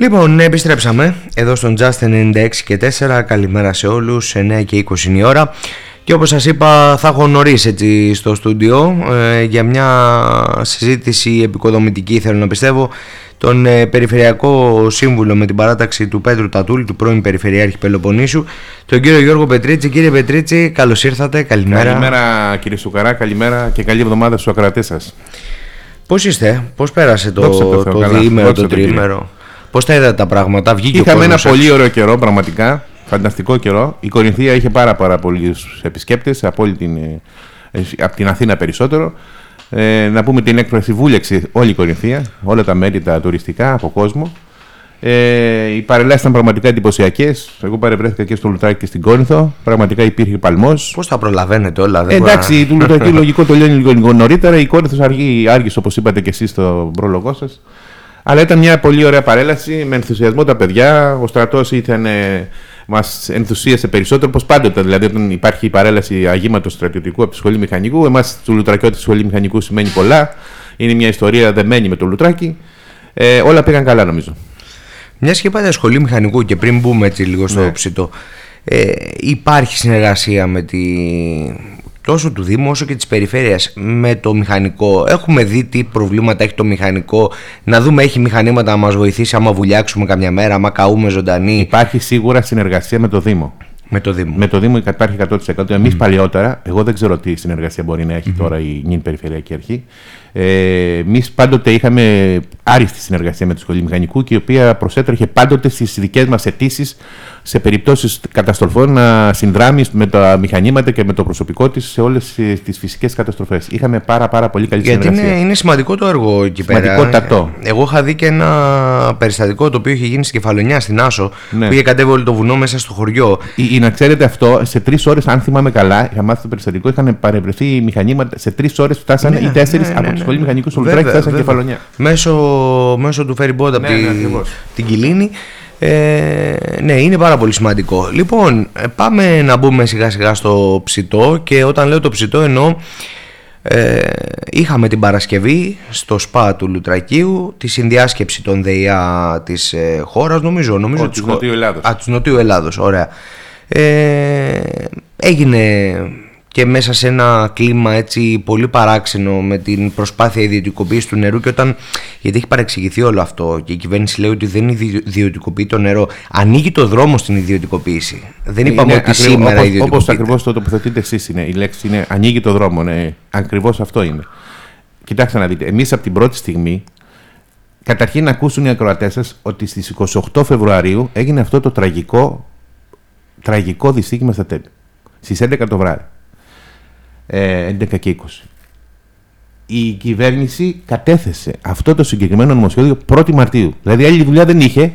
Λοιπόν, επιστρέψαμε εδώ στον Just 96 και 4. Καλημέρα σε όλους, 9 και 20 είναι η ώρα. Και όπως σας είπα θα έχω νωρίς έτσι στο στούντιο ε, για μια συζήτηση επικοδομητική θέλω να πιστεύω τον ε, Περιφερειακό Σύμβουλο με την παράταξη του Πέτρου Τατούλη, του πρώην Περιφερειάρχη Πελοποννήσου, τον κύριο Γιώργο Πετρίτσι. Κύριε Πετρίτσι, καλώς ήρθατε, καλημέρα. Καλημέρα κύριε Σουκαρά, καλημέρα και καλή εβδομάδα στους ακροατές σας. Πώς είστε, πώς πέρασε το, το, το διήμερο, το τριήμερο. Πώς τα είδατε τα πράγματα, βγήκε Είχαμε ένα πολύ ωραίο καιρό, πραγματικά. Φανταστικό καιρό. Η Κορινθία είχε πάρα, πάρα πολλούς επισκέπτες από, την, ε, από την Αθήνα περισσότερο. Ε, να πούμε την έκφραση βούλεξε όλη η Κορινθία, όλα τα μέρη τα τουριστικά από κόσμο. Ε, οι παρελάσεις ήταν πραγματικά εντυπωσιακές. Εγώ παρευρέθηκα και στο Λουτράκι και στην Κόρινθο. Πραγματικά υπήρχε παλμός. Πώς τα προλαβαίνετε όλα, δεν Εντάξει, το Λουτράκι λογικό το λένε λίγο νωρίτερα. Η Κόρινθος άργησε, όπως είπατε και εσείς στο πρόλογό σας. Αλλά ήταν μια πολύ ωραία παρέλαση με ενθουσιασμό τα παιδιά. Ο στρατός ήταν. Μας ενθουσίασε περισσότερο, όπως πάντοτε. Δηλαδή, όταν υπάρχει η παρέλαση αγήματος στρατιωτικού από τη σχολή μηχανικού, εμάς του Λουτρακιώτε τη σχολή μηχανικού σημαίνει πολλά. Είναι μια ιστορία δεμένη με το Λουτράκι. Ε, όλα πήγαν καλά, νομίζω. Μιας και είπατε σχολή μηχανικού και πριν μπούμε έτσι λίγο στο ναι. ψητό, ε, υπάρχει συνεργασία με τη τόσο του Δήμου όσο και της περιφέρειας με το μηχανικό. Έχουμε δει τι προβλήματα έχει το μηχανικό, να δούμε έχει μηχανήματα να μας βοηθήσει άμα βουλιάξουμε καμιά μέρα, άμα καούμε ζωντανή. Υπάρχει σίγουρα συνεργασία με το Δήμο. Με το Δήμο. Με το Δήμο υπάρχει 100%. Εμείς mm. παλιότερα, εγώ δεν ξέρω τι συνεργασία μπορεί να έχει τώρα η νυν Περιφερειακή Αρχή. Ε, Εμείς πάντοτε είχαμε άριστη συνεργασία με τη Σχολή Μηχανικού και η οποία προσέτρεχε πάντοτε στις δικές μας αιτήσεις σε περιπτώσεις καταστροφών να συνδράμει με τα μηχανήματα και με το προσωπικό της σε όλες τις φυσικές καταστροφές. Είχαμε πάρα, πάρα πολύ καλή Γιατί συνεργασία. Είναι, είναι σημαντικό το έργο εκεί πέρα. Σημαντικότατο. Εγώ είχα δει και ένα περιστατικό το οποίο είχε γίνει στην Κεφαλονιά, στην Άσο, ναι. που είχε κατέβει όλο το βουνό μέσα στο χωριό. Ή, να ξέρετε αυτό, σε τρεις ώρες, αν θυμάμαι καλά, είχα μάθει το περιστατικό, είχαν παρευρεθεί μηχανήματα. Σε τρεις ώρες φτάσανε ναι, ή τέσσερις ναι, από ναι, τη σχολή μηχανικού στο Λουτράκι φτάσανε Κεφαλονιά. Μέσω, μέσω του ferry boat από την Κιλίνη. Ε, ναι, είναι πάρα πολύ σημαντικό. Λοιπόν, ε, πάμε να μπούμε σιγά σιγά στο ψητό και όταν λέω το ψητό εννοώ ε, είχαμε την Παρασκευή στο ΣΠΑ του Λουτρακίου τη συνδιάσκεψη των ΔΕΙΑ της ε, χώρας νομίζω, νομίζω της Νοτιού Ελλάδος. Α, της Νοτιού Ελλάδος, ωραία. Ε, έγινε και μέσα σε ένα κλίμα έτσι πολύ παράξενο με την προσπάθεια ιδιωτικοποίησης του νερού και όταν, γιατί έχει παρεξηγηθεί όλο αυτό και η κυβέρνηση λέει ότι δεν ιδιωτικοποιεί το νερό, ανοίγει το δρόμο στην ιδιωτικοποίηση. Δεν είπαμε ότι ακριβώς, σήμερα όπως, ιδιωτικοποιείται. Όπως ακριβώς το τοποθετείτε εσείς είναι, η λέξη είναι ανοίγει το δρόμο, ναι, ακριβώς αυτό είναι. Κοιτάξτε να δείτε, εμείς από την πρώτη στιγμή Καταρχήν να ακούσουν οι ακροατές σας ότι στις 28 Φεβρουαρίου έγινε αυτό το τραγικό, τραγικό δυστύχημα στα τέμπη. Στις 11 το βράδυ. 11 ε, και 20. Η κυβέρνηση κατέθεσε αυτό το συγκεκριμένο νομοσχέδιο 1η Μαρτίου. Δηλαδή άλλη δουλειά δεν είχε.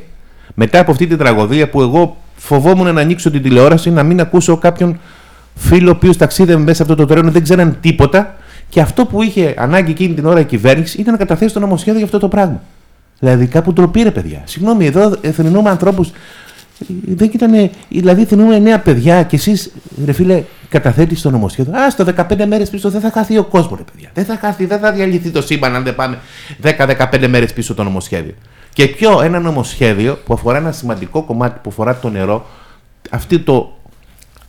Μετά από αυτή την τραγωδία που εγώ φοβόμουν να ανοίξω την τηλεόραση, να μην ακούσω κάποιον φίλο ο οποίος ταξίδευε μέσα από αυτό το τρένο, δεν ξέραν τίποτα. Και αυτό που είχε ανάγκη εκείνη την ώρα η κυβέρνηση ήταν να καταθέσει το νομοσχέδιο για αυτό το πράγμα. Δηλαδή κάπου ντροπή ρε παιδιά. Συγγνώμη, εδώ εθνινούμε ανθρώπους δεν ήταν, δηλαδή θυμούμε νέα παιδιά και εσείς, ρε φίλε, καταθέτεις το νομοσχέδιο. Α, στο 15 μέρες πίσω δεν θα χάθει ο κόσμος, ρε παιδιά. Δεν θα χάθει, δεν θα διαλυθεί το σύμπαν αν δεν πάμε 10-15 μέρες πίσω το νομοσχέδιο. Και ποιο ένα νομοσχέδιο που αφορά ένα σημαντικό κομμάτι που αφορά το νερό, αυτό το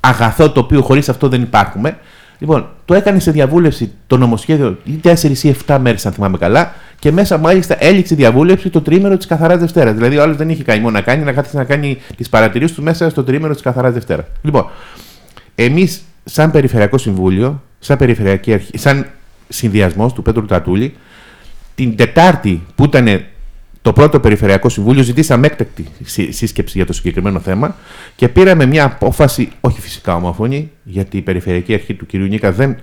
αγαθό το οποίο χωρίς αυτό δεν υπάρχουμε. Λοιπόν, το έκανε σε διαβούλευση το νομοσχέδιο ή 4 ή 7 μέρες, αν θυμάμαι καλά, και μέσα μάλιστα έληξε διαβούλευση το τρίμερο της Καθαράς Δευτέρας. Δηλαδή, ο άλλος δεν είχε καημό να κάνει, να κάθεται να κάνει τις παρατηρήσεις του μέσα στο τρίμερο της Καθαράς Δευτέρα. Λοιπόν, εμείς, σαν Περιφερειακό Συμβούλιο, σαν Περιφερειακή Αρχή, σαν συνδυασμός του Πέτρου Τατούλη, την Τετάρτη που ήταν το πρώτο Περιφερειακό Συμβούλιο, ζητήσαμε έκτακτη σύσκεψη για το συγκεκριμένο θέμα και πήραμε μια απόφαση, όχι φυσικά ομοφωνή, γιατί η Περιφερειακή Αρχή του κ. Νίκα δεν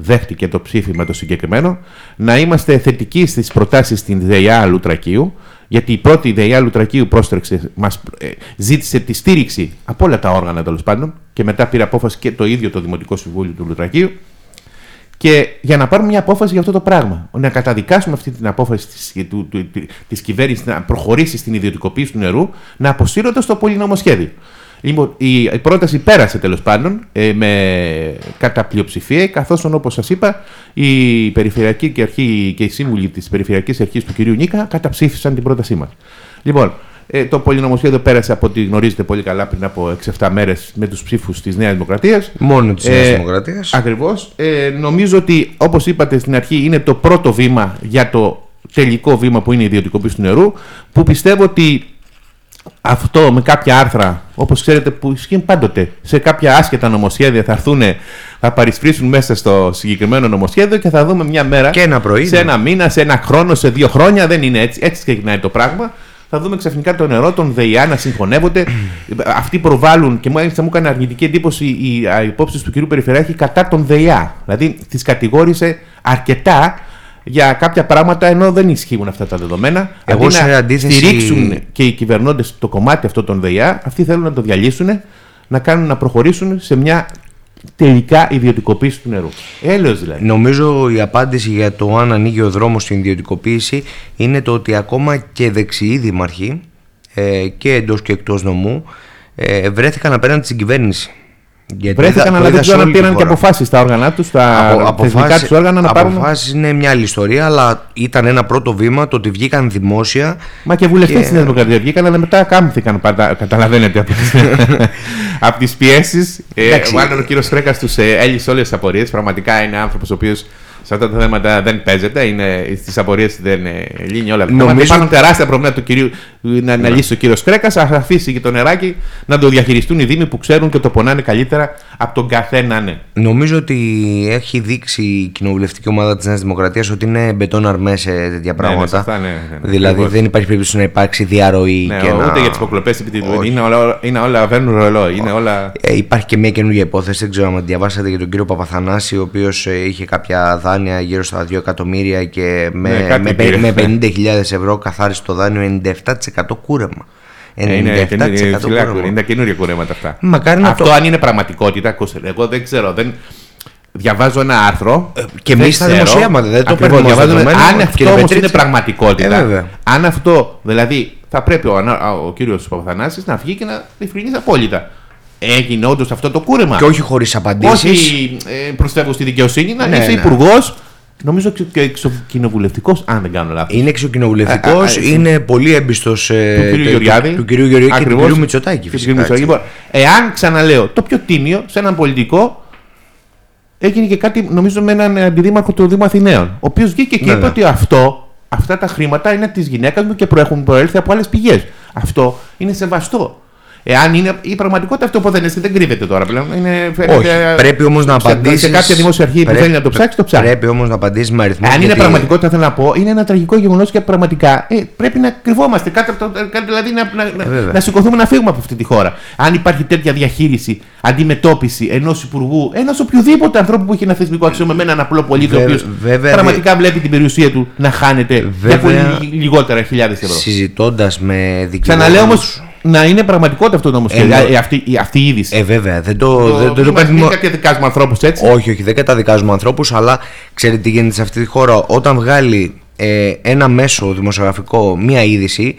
δέχτηκε το ψήφισμα το συγκεκριμένο, να είμαστε θετικοί στις προτάσεις στην ΔΕΙΑ Λουτρακίου, γιατί η πρώτη ΔΕΙΑ Λουτρακίου πρόστρεξε, μας ε, ζήτησε τη στήριξη από όλα τα όργανα τέλος πάντων και μετά πήρε απόφαση και το ίδιο το Δημοτικό Συμβούλιο του Λουτρακίου. Και για να πάρουμε μια απόφαση για αυτό το πράγμα, να καταδικάσουμε αυτή την απόφαση της κυβέρνησης να προχωρήσει στην ιδιωτικοποίηση του νερού, να αποσύρονται στο πολυνομοσχέδιο. Λοιπόν, η πρόταση πέρασε τέλος πάντων ε, με κατά πλειοψηφία, καθώς όπως σας είπα, η Περιφερειακή και, αρχή, και οι σύμβουλοι της Περιφερειακής Αρχής του κ. Νίκα καταψήφισαν την πρότασή μας. Λοιπόν, Ε, το πολυνομοσχέδιο πέρασε από ό,τι γνωρίζετε πολύ καλά πριν από 6-7 μέρες με τους ψήφους της Νέας Δημοκρατίας. Μόνο της Νέας Δημοκρατίας. Ακριβώς. Ε, νομίζω ότι, όπως είπατε στην αρχή, είναι το πρώτο βήμα για το τελικό βήμα που είναι η ιδιωτικοποίηση του νερού. Που πιστεύω ότι αυτό με κάποια άρθρα, όπως ξέρετε, που ισχύουν πάντοτε, σε κάποια άσχετα νομοσχέδια θα έρθουν, θα παρισφρήσουν μέσα στο συγκεκριμένο νομοσχέδιο και θα δούμε μια μέρα. Και ένα πρωί. Σε ναι. ένα μήνα, σε ένα χρόνο, σε δύο χρόνια. Δεν είναι έτσι. Έτσι ξεκινάει το πράγμα. Θα δούμε ξαφνικά το νερό, τον ΔΕΙΑ να συγχωνεύονται. Αυτοί προβάλλουν και μάλιστα μου έκανε αρνητική εντύπωση οι υπόψει του κ. Περιφερειάρχη κατά τον ΔΕΙΑ. Δηλαδή τις κατηγόρησε αρκετά για κάποια πράγματα ενώ δεν ισχύουν αυτά τα δεδομένα. Εγώ Αντί σε να αντίθεση- στηρίξουν και οι κυβερνώντες το κομμάτι αυτό των ΔΕΙΑ, αυτοί θέλουν να το διαλύσουν, να κάνουν να προχωρήσουν σε μια τελικά ιδιωτικοποίηση του νερού. Έλεος δηλαδή. Νομίζω η απάντηση για το αν ανοίγει ο δρόμος στην ιδιωτικοποίηση είναι το ότι ακόμα και δεξιοί δήμαρχοι ε, και εντός και εκτός νομού ε, βρέθηκαν απέναντι στην κυβέρνηση. Γιατί Βρέθηκαν, είδα- το αλλά είδα δεν σε ξέρω αν όλη τη πήραν και χώρα. αποφάσεις στα όργανα τους, στα Απο- θεσμικά αποφάσεις- του όργανα να πάρουν. αποφάσεις είναι μια άλλη ιστορία, αλλά ήταν ένα πρώτο βήμα το ότι βγήκαν δημόσια. Μα και βουλευτές Και- τη Νέα Δημοκρατία βγήκαν, αλλά μετά κάμθηκαν. Πάντα, καταλαβαίνετε από τι από τις πιέσεις. Ε, Εντάξει. μάλλον ο κύριος Κρέκα τους ε, έλυσε όλες τις απορίες. Πραγματικά είναι άνθρωπος ο οποίος σε αυτά τα θέματα δεν παίζεται. Στις απορίες δεν ε, λύνει όλα τα θέματα. Νομίζω- Υπάρχουν τεράστια προβλήματα του κυρίου, να, να λύσει ο κύριος Κρέκας. Α αφήσει και το νεράκι να το διαχειριστούν οι Δήμοι που ξέρουν και το πονάνε καλύτερα από τον καθένα. Ναι. Νομίζω ότι έχει δείξει η κοινοβουλευτική ομάδα της Νέας Δημοκρατίας ότι είναι μπετόν αρμές σε τέτοια ναι, πράγματα. σε αυτά, ναι, ναι, ναι. δηλαδή Ακριβώς. δεν υπάρχει περίπτωση να υπάρξει διαρροή Ναι, και να... ούτε για τις υποκλοπέ επί τη Όχι. είναι όλα, είναι όλα βαίνουν ρολόι. Είναι όλα. Ε, υπάρχει και μια καινούργια υπόθεση, δεν ξέρω αν διαβάσατε για τον κύριο Παπαθανάση, ο οποίος είχε κάποια δάνεια γύρω στα 2 εκατομμύρια και με, Ναι, κάτι με, πήρε. με 50.000 ευρώ καθάρισε το δάνειο 97% κούρεμα. 97% Ε, είναι, είναι, είναι, ψηλά κούρεμα. κουρέ- είναι καινούργια κουρέματα αυτά. Μακάρι να Αυτό το- αν είναι πραγματικότητα, ακούστε, εγώ δεν ξέρω. Δεν... Διαβάζω ένα άρθρο. Ε, και εμείς δεν τα ξέρω. δημοσίευματα, δεν το Ακριβώς, παίρνουμε ως διαβάζω- δεδομένο, Αν κύριε αυτό όμως είναι Πετρίτση. πραγματικότητα. Ε, βέβαια. αν αυτό, δηλαδή, θα πρέπει ο, ανα- ο κύριος Παπαθανάσης να βγει και να διευκρινίσει απόλυτα. Έγινε όντω αυτό το κούρεμα. Και όχι χωρί απαντήσει. Όχι ε, προσφεύγω στη δικαιοσύνη, να Ναι, είσαι ναι. υπουργό. Νομίζω και εξοκοινοβουλευτικό, αν δεν κάνω λάθο. Είναι εξοκοινοβουλευτικό, Α, α, α, είναι πολύ έμπιστο του κυρίου Γεωργιάδη. του κυρίου Γεωργιάδη και του Ακριβώς. κυρίου Μητσοτάκη. Και του Φυσικά, κυρίου έτσι. Μητσοτάκη. Λοιπόν, εάν ξαναλέω το πιο τίμιο σε έναν πολιτικό, έγινε και κάτι νομίζω με έναν αντιδήμαρχο του Δήμου Αθηναίων. Ο οποίο βγήκε και είπε Βέβαια. ότι αυτό, αυτά τα χρήματα είναι τη γυναίκα μου και προέχουν προέλθει από άλλε πηγέ. Αυτό είναι σεβαστό. Εάν είναι η πραγματικότητα αυτό που δεν είναι, δεν κρύβεται τώρα πλέον. Είναι, φαίνεται, Όχι, πρέπει όμως να σε- απαντήσει. Σε κάποια δημόσια αρχή που θέλει να το ψάξει, το ψάξει. Πρέπει όμως να απαντήσεις με αριθμό. Αν είναι γιατί- πραγματικότητα, θέλω να πω, είναι ένα τραγικό γεγονός και πραγματικά ε, πρέπει να κρυβόμαστε. Κάτι, από το- κάτι δηλαδή να, να, να, Ε, βέβαια. να σηκωθούμε να φύγουμε από αυτή τη χώρα. Αν υπάρχει τέτοια διαχείριση, αντιμετώπιση ενός υπουργού, ενός οποιοδήποτε ανθρώπου που έχει ένα θεσμικό αξίωμα με έναν απλό πολίτη, ο Βε- οποίος βέβαια, πραγματικά βλέπει την περιουσία του να χάνεται για Βέβαια. πολύ λιγότερα χιλιάδες ευρώ. Συζητώντας με δικηγόρου. Ξαναλέω όμως να είναι πραγματικότητα αυτό το νομοσχέδιο. Ενώ- ε, αυτή, η- αυτή η είδηση. Ε, βέβαια, δεν το, δεν, δεν το μην παίρνουμε- μην καταδικάζουμε ανθρώπους έτσι. Όχι, όχι, δεν καταδικάζουμε ανθρώπους, αλλά ξέρετε τι γίνεται σε αυτή τη χώρα. Όταν βγάλει ε, ένα μέσο δημοσιογραφικό μία είδηση,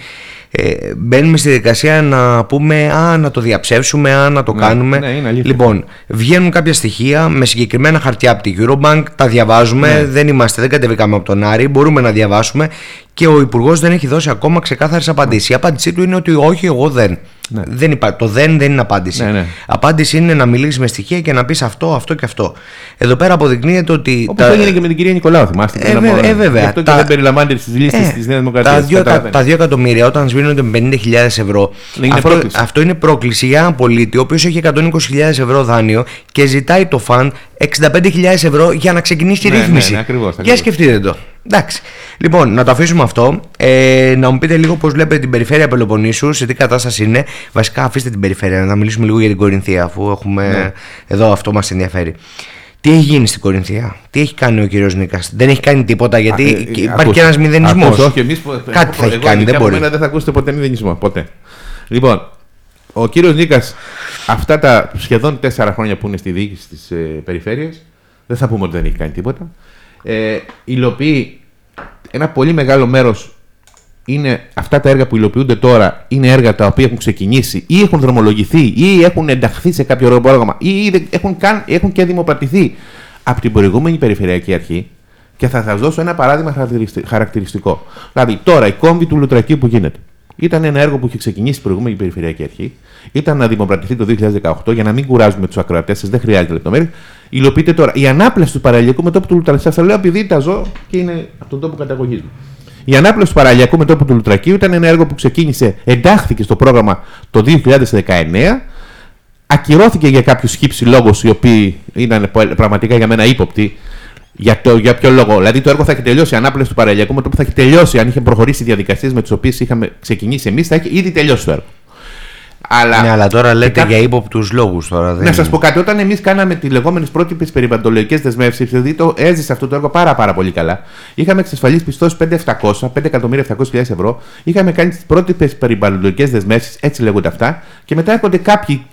ε, μπαίνουμε στη διαδικασία να πούμε Α, να το διαψεύσουμε, Α, να το Ναι, κάνουμε. ναι, είναι αλήθεια. λοιπόν, βγαίνουν κάποια στοιχεία με συγκεκριμένα χαρτιά από την Eurobank, τα διαβάζουμε, Ναι. δεν είμαστε, δεν κατεβήκαμε από τον Άρη, μπορούμε να διαβάσουμε και ο Υπουργός δεν έχει δώσει ακόμα ξεκάθαρες απαντήσεις. Η απάντησή του είναι ότι όχι, εγώ δεν. Ναι. δεν υπά... Το δεν δεν είναι απάντηση. Ναι, ναι. Απάντηση είναι να μιλήσεις με στοιχεία και να πεις αυτό, αυτό και αυτό. Εδώ πέρα αποδεικνύεται ότι. Όπως έγινε και με την κυρία Νικολάου, θυμάστε. Ε, πριν από- βε- ε, βέβαια. Γι' αυτό και Τα- δεν περιλαμβάνεται στις λίστες Ε, της Νέας Δημοκρατίας. τα, δύο, τα, τα δύο εκατομμύρια όταν σβήνονται με 50.000 ευρώ. Είναι αυτό, πρόκληση. αυτό είναι πρόκληση για έναν πολίτη ο οποίος έχει 120.000 ευρώ δάνειο και ζητάει το φαν 65.000 ευρώ για να ξεκινήσει η Ναι, ναι, ρύθμιση. ναι, ακριβώς, Για ακριβώς. σκεφτείτε το. Εντάξει. Λοιπόν, να το αφήσουμε αυτό. Ε, να μου πείτε λίγο πώς βλέπετε την περιφέρεια Πελοποννήσου, σε τι κατάσταση είναι. Βασικά, αφήστε την περιφέρεια, να μιλήσουμε λίγο για την Κορινθία, αφού έχουμε Ναι. εδώ αυτό μας ενδιαφέρει. Τι έχει γίνει στην Κορινθία, τι έχει κάνει ο κύριος Νίκας, Δεν έχει κάνει τίποτα γιατί Α, ε, ε, υπάρχει ακούστε, και ένας μηδενισμός. ακούστε, Όχι, εμείς, που- Κάτι θα έχει εγώ, κάνει, ειδικά δεν από μπορεί. μένα δεν θα ακούσετε ποτέ μηδενισμό. Ποτέ. Λοιπόν, ο κύριος Νίκας, αυτά τα σχεδόν τέσσερα χρόνια που είναι στη διοίκηση της ε, περιφέρειας, δεν θα πούμε ότι δεν έχει κάνει τίποτα. Ε, υλοποιεί ένα πολύ μεγάλο μέρος. Είναι αυτά τα έργα που υλοποιούνται τώρα είναι έργα τα οποία έχουν ξεκινήσει ή έχουν δρομολογηθεί ή έχουν ενταχθεί σε κάποιο πρόγραμμα ή ήδη έχουν, καν, έχουν και δημοπρατηθεί από την προηγούμενη Περιφερειακή Αρχή και θα σας δώσω ένα παράδειγμα χαρακτηριστι- χαρακτηριστικό. Δηλαδή, τώρα η κόμβη του Λουτρακίου που γίνεται. Ήταν ένα έργο που είχε ξεκινήσει η προηγούμενη Περιφερειακή Αρχή. Ήταν να δημοπρατηθεί το 2018 για να μην κουράζουμε τους ακροατές σας, δεν χρειάζεται λεπτομέρειες. Υλοποιείται τώρα. Η ανάπλαση του παραλιακού μετώπου του Λουτρακίου, σας λέω επειδή τα ζω και είναι από τον τόπο καταγωγής μου. Η ανάπλαση του παραλιακού μετώπου του Λουτρακίου ήταν ένα έργο που ξεκίνησε, εντάχθηκε στο πρόγραμμα το 2019. Ακυρώθηκε για κάποιους χύψη λόγους οι οποίοι ήταν πραγματικά για μένα ύποπτοι για, το, για ποιο λόγο. Δηλαδή το έργο θα έχει τελειώσει, η ανάπλαση του παραλιακού μετώπου θα έχει τελειώσει. Αν είχε προχωρήσει οι διαδικασίες με τις οποίες είχαμε ξεκινήσει εμείς, θα έχει ήδη τελειώσει το έργο. Αλλά, ναι, αλλά τώρα λέτε κά... για ύποπτους λόγους. Τώρα, δεν... Να σας πω κάτι. Όταν εμείς κάναμε τις λεγόμενες πρότυπες περιβαλλοντολογικές δεσμεύσεις, δηλαδή το έζησε αυτό το έργο πάρα, πάρα πολύ καλά. Είχαμε εξασφαλίσει πιστώσεις 5.700, 5.700.000 ευρώ. Είχαμε κάνει τις πρότυπες περιβαλλοντολογικές δεσμεύσεις, έτσι λέγονται αυτά. Και μετά έρχονται κάποιοι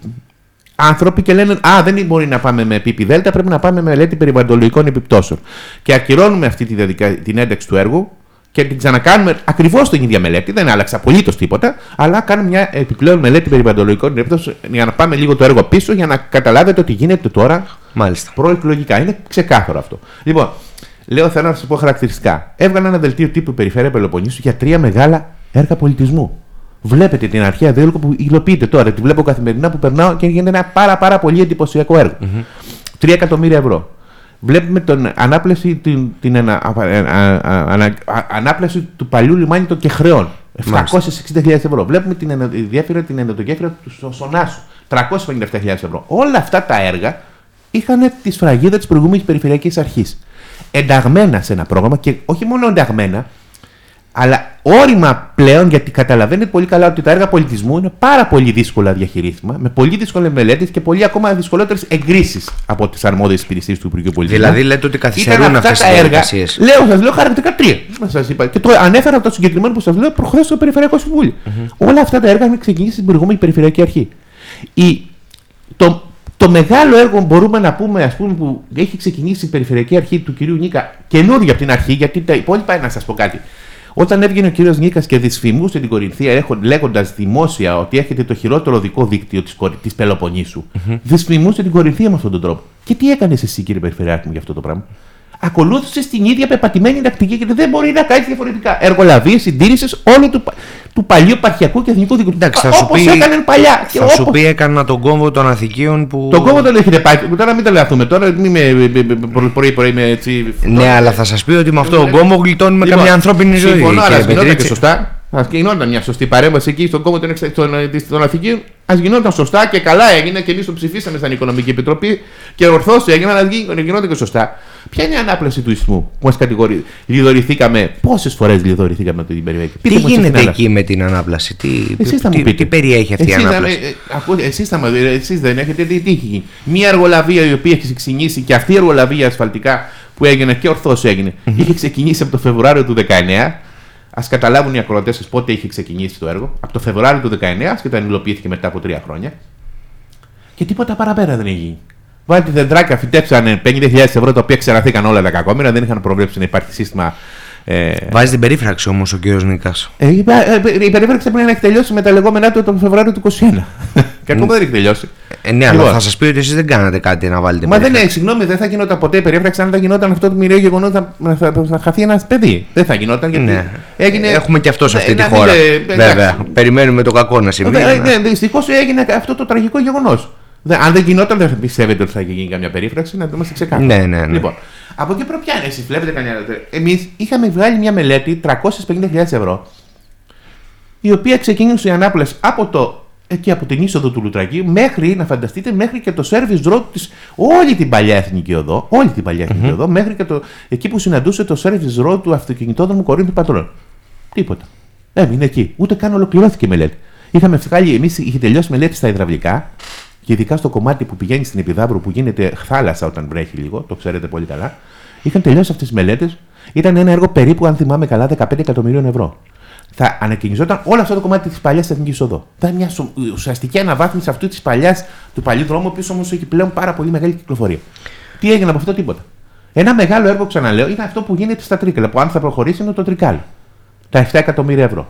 άνθρωποι και λένε Α, δεν μπορεί να πάμε με ΠΠΔ, πρέπει να πάμε με μελέτη περιβαλλοντολογικών επιπτώσεων. Και ακυρώνουμε αυτή τη διαδικα... την ένταξη του έργου και την ξανακάνουμε ακριβώς την ίδια μελέτη. Δεν άλλαξε απολύτως τίποτα, αλλά κάνουμε μια επιπλέον μελέτη περιβαλλοντολογικών επιπτώσεων για να πάμε λίγο το έργο πίσω για να καταλάβετε ότι γίνεται τώρα Μάλιστα. προεκλογικά. Είναι ξεκάθαρο αυτό. Λοιπόν, λέω θέλω να σας πω χαρακτηριστικά. Έβγαλα ένα δελτίο τύπου Περιφέρεια Πελοποννήσου για τρία μεγάλα έργα πολιτισμού. Βλέπετε την αρχαία δίωλο που υλοποιείται τώρα. Τη βλέπω καθημερινά που περνάω και γίνεται ένα πάρα, πάρα πολύ εντυπωσιακό έργο. Mm-hmm. 3 εκατομμύρια ευρώ. Βλέπουμε την ανάπλαση, την, την ανα, α, α, α, ανάπλαση του παλιού λιμάνι των Κεχρεών. 760.000 ευρώ. Βλέπουμε την ενδογέφυρα, την ενδογέφυρα του Σονάσου. 357.000 ευρώ. Όλα αυτά τα έργα είχαν τη σφραγίδα της προηγούμενης Περιφερειακής Αρχής. Ενταγμένα σε ένα πρόγραμμα και όχι μόνο ενταγμένα, αλλά όρημα πλέον, γιατί καταλαβαίνετε πολύ καλά ότι τα έργα πολιτισμού είναι πάρα πολύ δύσκολα διαχειρίσιμα, με πολύ δύσκολες μελέτες και πολύ ακόμα δυσκολότερες εγκρίσεις από τις αρμόδιες υπηρεσίες του Υπουργείου Πολιτισμού. Δηλαδή λέτε ότι καθυστερούν αυτές τις έργα. Λέω, σας λέω χαρακτηριστικά τρία. Σας είπα. Και το ανέφερα από το συγκεκριμένο που σας λέω προχθές στο Περιφερειακό Συμβούλιο. Mm-hmm. Όλα αυτά τα έργα έχουν ξεκινήσει στην προηγούμενη Περιφερειακή Αρχή. Η, το, το μεγάλο έργο μπορούμε να πούμε, ας πούμε, που έχει ξεκινήσει η Περιφερειακή Αρχή του κυρίου Νίκα καινούργια από την αρχή, γιατί τα υπόλοιπα, να σας πω κάτι. Όταν έβγαινε ο κύριος Νίκας και δυσφημούσε την Κορινθία λέγοντας δημόσια ότι έχετε το χειρότερο δικό δίκτυο της της Πελοποννήσου, mm-hmm. δυσφημούσε την Κορινθία με αυτόν τον τρόπο. Και τι έκανες εσύ, κύριε Περιφερειάρχη μου, για αυτό το πράγμα; Ακολούθησε την ίδια πεπατημένη τακτική και δεν μπορεί να κάνει διαφορετικά. Εργολαβίες, συντήρησες όλου του, του παλιού επαρχιακού και εθνικού δικαιού. Όπως έκαναν παλιά. Θα όπως... σου πει έκανα τον κόμβο των Αθηκίων που. Τον κόμβο τον έχετε πάει. Τώρα μην το λάθουμε. Τώρα μην με πρωί-πρωί με έτσι. Ναι, αλλά θα σας πει ότι με αυτό τον κόμβο γλιτώνουμε λοιπόν, καμιά ανθρώπινη ζωή. Συμφωνώ, αλλά γινόταν και σωστά. Α γινόταν μια σωστή παρέμβαση εκεί στον κόμβο των Αθηκίων. Α γινόταν σωστά και καλά έγινε και εμείς το ψηφίσαμε στην Οικονομική Επιτροπή και ορθώς έγινε, αλλά γινόταν και σωστά. Ποια είναι η ανάπλαση του ισθμού που μας κατηγορεί. Λιδωρηθήκαμε; Πόσες φορές λιδωρηθήκαμε από την περιοχή; Τι γίνεται εκεί με την ανάπλαση, τι, εσείς θα τι, τι, τι περιέχει αυτή εσείς η ανάπλαση; Ε, Εσείς δεν έχετε δει τι έχει Μία εργολαβία η οποία έχει ξεκινήσει και αυτή η εργολαβία ασφαλτικά που έγινε και ορθώς έγινε, είχε ξεκινήσει από το Φεβρουάριο του 19. Α καταλάβουν οι ακροατές πότε είχε ξεκινήσει το έργο. Από το Φεβρουάριο του 19 και όταν υλοποιήθηκε μετά από τρία χρόνια. Και τίποτα παραπέρα δεν έχει γίνει. Βάλτε δεντράκια, φυτέψανε 50.000 ευρώ τα οποία ξεραθήκαν όλα τα κακόμοιρα, δεν είχαν προβλέψει να υπάρχει σύστημα. Ε... Βάζει την περίφραξη όμως ο κύριος Νίκας. Ε, η, ε, η περίφραξη πρέπει να έχει τελειώσει με τα λεγόμενά του τον Φεβρουάριο του 2021. και ακόμα δεν έχει τελειώσει. Ε, ναι, λοιπόν. αλλά θα σας πει ότι εσείς δεν κάνατε κάτι να βάλετε. Μα δεν είναι, συγγνώμη, δεν θα γινόταν ποτέ η περίφραξη. Αν δεν γινόταν αυτό το μοιραίο γεγονό, θα, θα, θα, θα χαθεί ένας παιδί. Δεν θα γινόταν. Γιατί ναι. έγινε... Έχουμε και αυτό σε αυτή τη χώρα. Βέβαια. Περιμένουμε το κακό να συμβεί. Ναι, Δυστυχώς έγινε αυτό το τραγικό γεγονός. Αν δεν γινόταν, δεν πιστεύετε ότι θα γίνει καμιά περίφραξη, να το είμαστε ξεκάθαροι. Ναι, ναι, ναι. Λοιπόν, από εκεί προ ποια είναι, εσεί βλέπετε κανένα. Εμείς είχαμε βγάλει μια μελέτη 350.000 ευρώ, η οποία ξεκίνησε η ανάπλαση από το εκεί από την είσοδο του Λουτρακίου μέχρι, να φανταστείτε, μέχρι και το service road της όλη την παλιά εθνική οδό, όλη την παλιά εθνική mm-hmm. οδό, μέχρι και το, εκεί που συναντούσε το service road του αυτοκινητόδρομου Κορίνθου Πατρών. Τίποτα. Έμεινε εκεί. Ούτε καν ολοκληρώθηκε η μελέτη. Είχαμε βγάλει, εμείς είχε τελειώσει μελέτη στα υδραυλικά, και ειδικά στο κομμάτι που πηγαίνει στην Επιδάβρου που γίνεται θάλασσα όταν βρέχει λίγο, το ξέρετε πολύ καλά, είχαν τελειώσει αυτές τις μελέτες. Ήταν ένα έργο περίπου, αν θυμάμαι καλά, 15 εκατομμυρίων ευρώ. Θα ανακοινιζόταν όλο αυτό το κομμάτι της παλιάς εθνικής οδό. Ήταν μια ουσιαστική αναβάθμιση αυτού της παλιάς, του παλιού δρόμου, ο οποίο όμως έχει πλέον πάρα πολύ μεγάλη κυκλοφορία. Τι έγινε από αυτό, τίποτα. Ένα μεγάλο έργο, ξαναλέω, είναι αυτό που γίνεται στα τρίκαλα. Που αν θα προχωρήσει είναι το τρικάλ. Τα 7 εκατομμύρια ευρώ.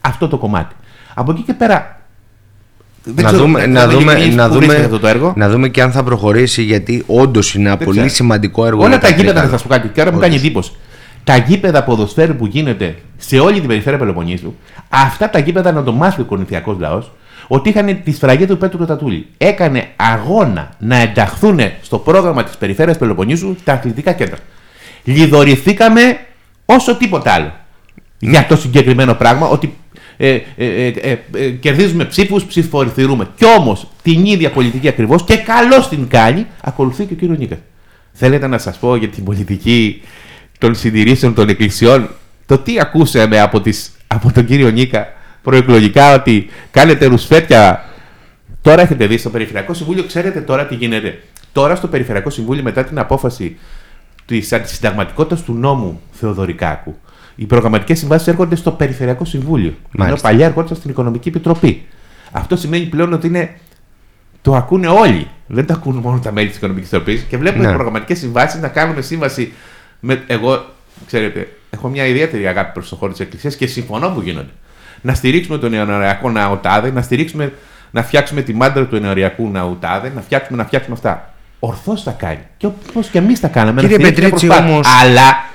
Αυτό το κομμάτι. Από εκεί και πέρα να, δούμε, να, δούμε, να, δούμε, αυτό το έργο. να δούμε και αν θα προχωρήσει γιατί όντως είναι ένα πολύ σημαντικό έργο. Όλα τα γήπεδα, θα σα πω κάτι. Και άρα μου κάνει εντύπωση. τα γήπεδα ποδοσφαίρου που γίνεται σε όλη την περιφέρεια Πελοποννήσου, αυτά τα γήπεδα να το μάθει ο κορινθιακός λαός, ότι είχαν τη σφραγίδα του Πέτρου Κοτατούλη. Έκανε αγώνα να ενταχθούν στο πρόγραμμα της περιφέρειας Πελοποννήσου τα αθλητικά κέντρα. Λιδωρηθήκαμε όσο τίποτα άλλο για το συγκεκριμένο πράγμα, ότι ε, ε, ε, ε κερδίζουμε ψήφους, ψηφορηθυρούμε. Κι όμως την ίδια πολιτική ακριβώς και καλώς την κάνει, ακολουθεί και ο κύριος Νίκας. Θέλετε να σας πω για την πολιτική των συντηρήσεων των εκκλησιών, το τι ακούσαμε από, τις, από τον κύριο Νίκα προεκλογικά ότι κάνετε ρουσφέτια; Τώρα έχετε δει στο Περιφερειακό Συμβούλιο, ξέρετε τώρα τι γίνεται. Τώρα στο Περιφερειακό Συμβούλιο, μετά την απόφαση της αντισυνταγματικότητας του νόμου Θεοδωρικάκου, οι προγραμματικές συμβάσεις έρχονται στο Περιφερειακό Συμβούλιο. Μάλιστα. Ενώ παλιά έρχονταν στην Οικονομική Επιτροπή. Αυτό σημαίνει πλέον ότι είναι. Το ακούνε όλοι. Δεν το ακούνε μόνο τα μέλη της Οικονομικής Επιτροπής και βλέπουμε ναι. προγραμματικές συμβάσεις να κάνουμε σύμβαση. Με, εγώ, ξέρετε, έχω μια ιδιαίτερη αγάπη προς το χώρο της Εκκλησίας και συμφωνώ που γίνονται. Να στηρίξουμε τον νεονοριακό ναοτάδε, να στηρίξουμε, να φτιάξουμε τη μάντρα του νεονοριακού ναοτάδε, να φτιάξουμε, να φτιάξουμε αυτά. Ορθώς θα κάνει. Και όπως και εμείς τα κάναμε. Κύριε Πετρίτσι, όμω. Αλλά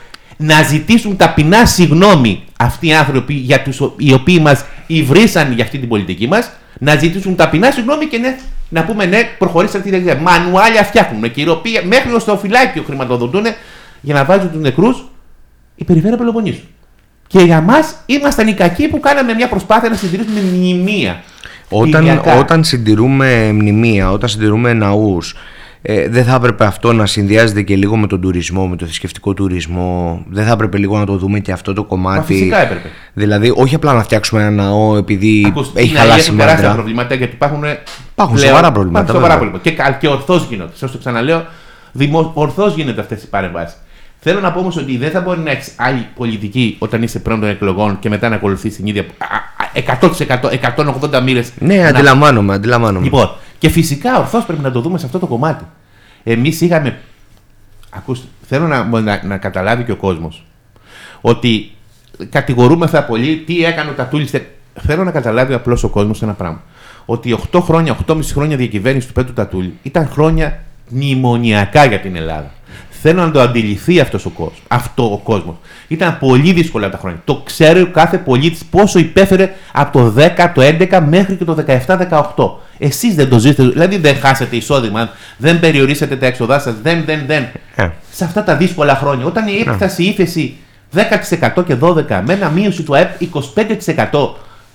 να ζητήσουν ταπεινά συγγνώμη αυτοί οι άνθρωποι για τους, οι οποίοι μας υβρίσαν για αυτή την πολιτική μας, να ζητήσουν ταπεινά συγγνώμη και ναι, να πούμε ναι, προχωρήσατε αυτή την διαδικασία. Μανουάλια φτιάχνουν, οποία μέχρι στο φυλάκιο χρηματοδοτούν για να βάζουν τους νεκρούς η περιφέρεια Πελοποννήσου. Και για μας ήμασταν οι κακοί που κάναμε μια προσπάθεια να συντηρήσουμε μνημεία. Όταν, όταν συντηρούμε μνημεία, όταν συντηρούμε ναούς, ε, δεν θα έπρεπε αυτό να συνδυάζεται και λίγο με τον τουρισμό, με το θρησκευτικό τουρισμό. Δεν θα έπρεπε λίγο να το δούμε και αυτό το κομμάτι. Μα φυσικά έπρεπε. Δηλαδή, όχι απλά να φτιάξουμε ένα ναό επειδή Ακούστε, έχει χαλάσει η τεράστια προβλήματα γιατί υπάρχουν. Υπάρχουν σοβαρά προβλήματα. Σοβαρά προβλήματα. Και, και ορθώς γίνονται. Σας το ξαναλέω, δημο... ορθώς γίνονται αυτές οι παρεμβάσεις. Θέλω να πω όμως ότι δεν θα μπορεί να έχεις άλλη πολιτική όταν είσαι πρώτον εκλογών και μετά να ακολουθείς την ίδια. 100%, 180 μοίρες. Ναι, να... αντιλαμβάνομαι, αντιλαμβάνομαι. Λοιπόν, και φυσικά ορθώς πρέπει να το δούμε σε αυτό το κομμάτι. Εμείς είχαμε. Ακούστε, θέλω να, να, να καταλάβει και ο κόσμος ότι κατηγορούμεθα πολύ τι έκανε ο Τατούλης. Θέλω να καταλάβει απλώς ο κόσμος ένα πράγμα. Ότι 8 χρόνια, 8,5 χρόνια διακυβέρνηση του Πέτρου Τατούλη ήταν χρόνια μνημονιακά για την Ελλάδα. Θέλω να το αντιληφθεί αυτός ο κόσμος. Αυτό ο κόσμος. Ήταν πολύ δύσκολα τα χρόνια. Το ξέρει ο κάθε πολίτης πόσο υπέφερε από το 10, το 11 μέχρι και το 17-18. Εσείς δεν το ζήσετε, δηλαδή δεν χάσετε εισόδημα, δεν περιορίσετε τα έξοδά σας, δεν, δεν, δεν. Ε. Σε αυτά τα δύσκολα χρόνια, όταν η έφτασε η ύφεση 10% και 12% με ένα μείωση του ΑΕΠ 25%.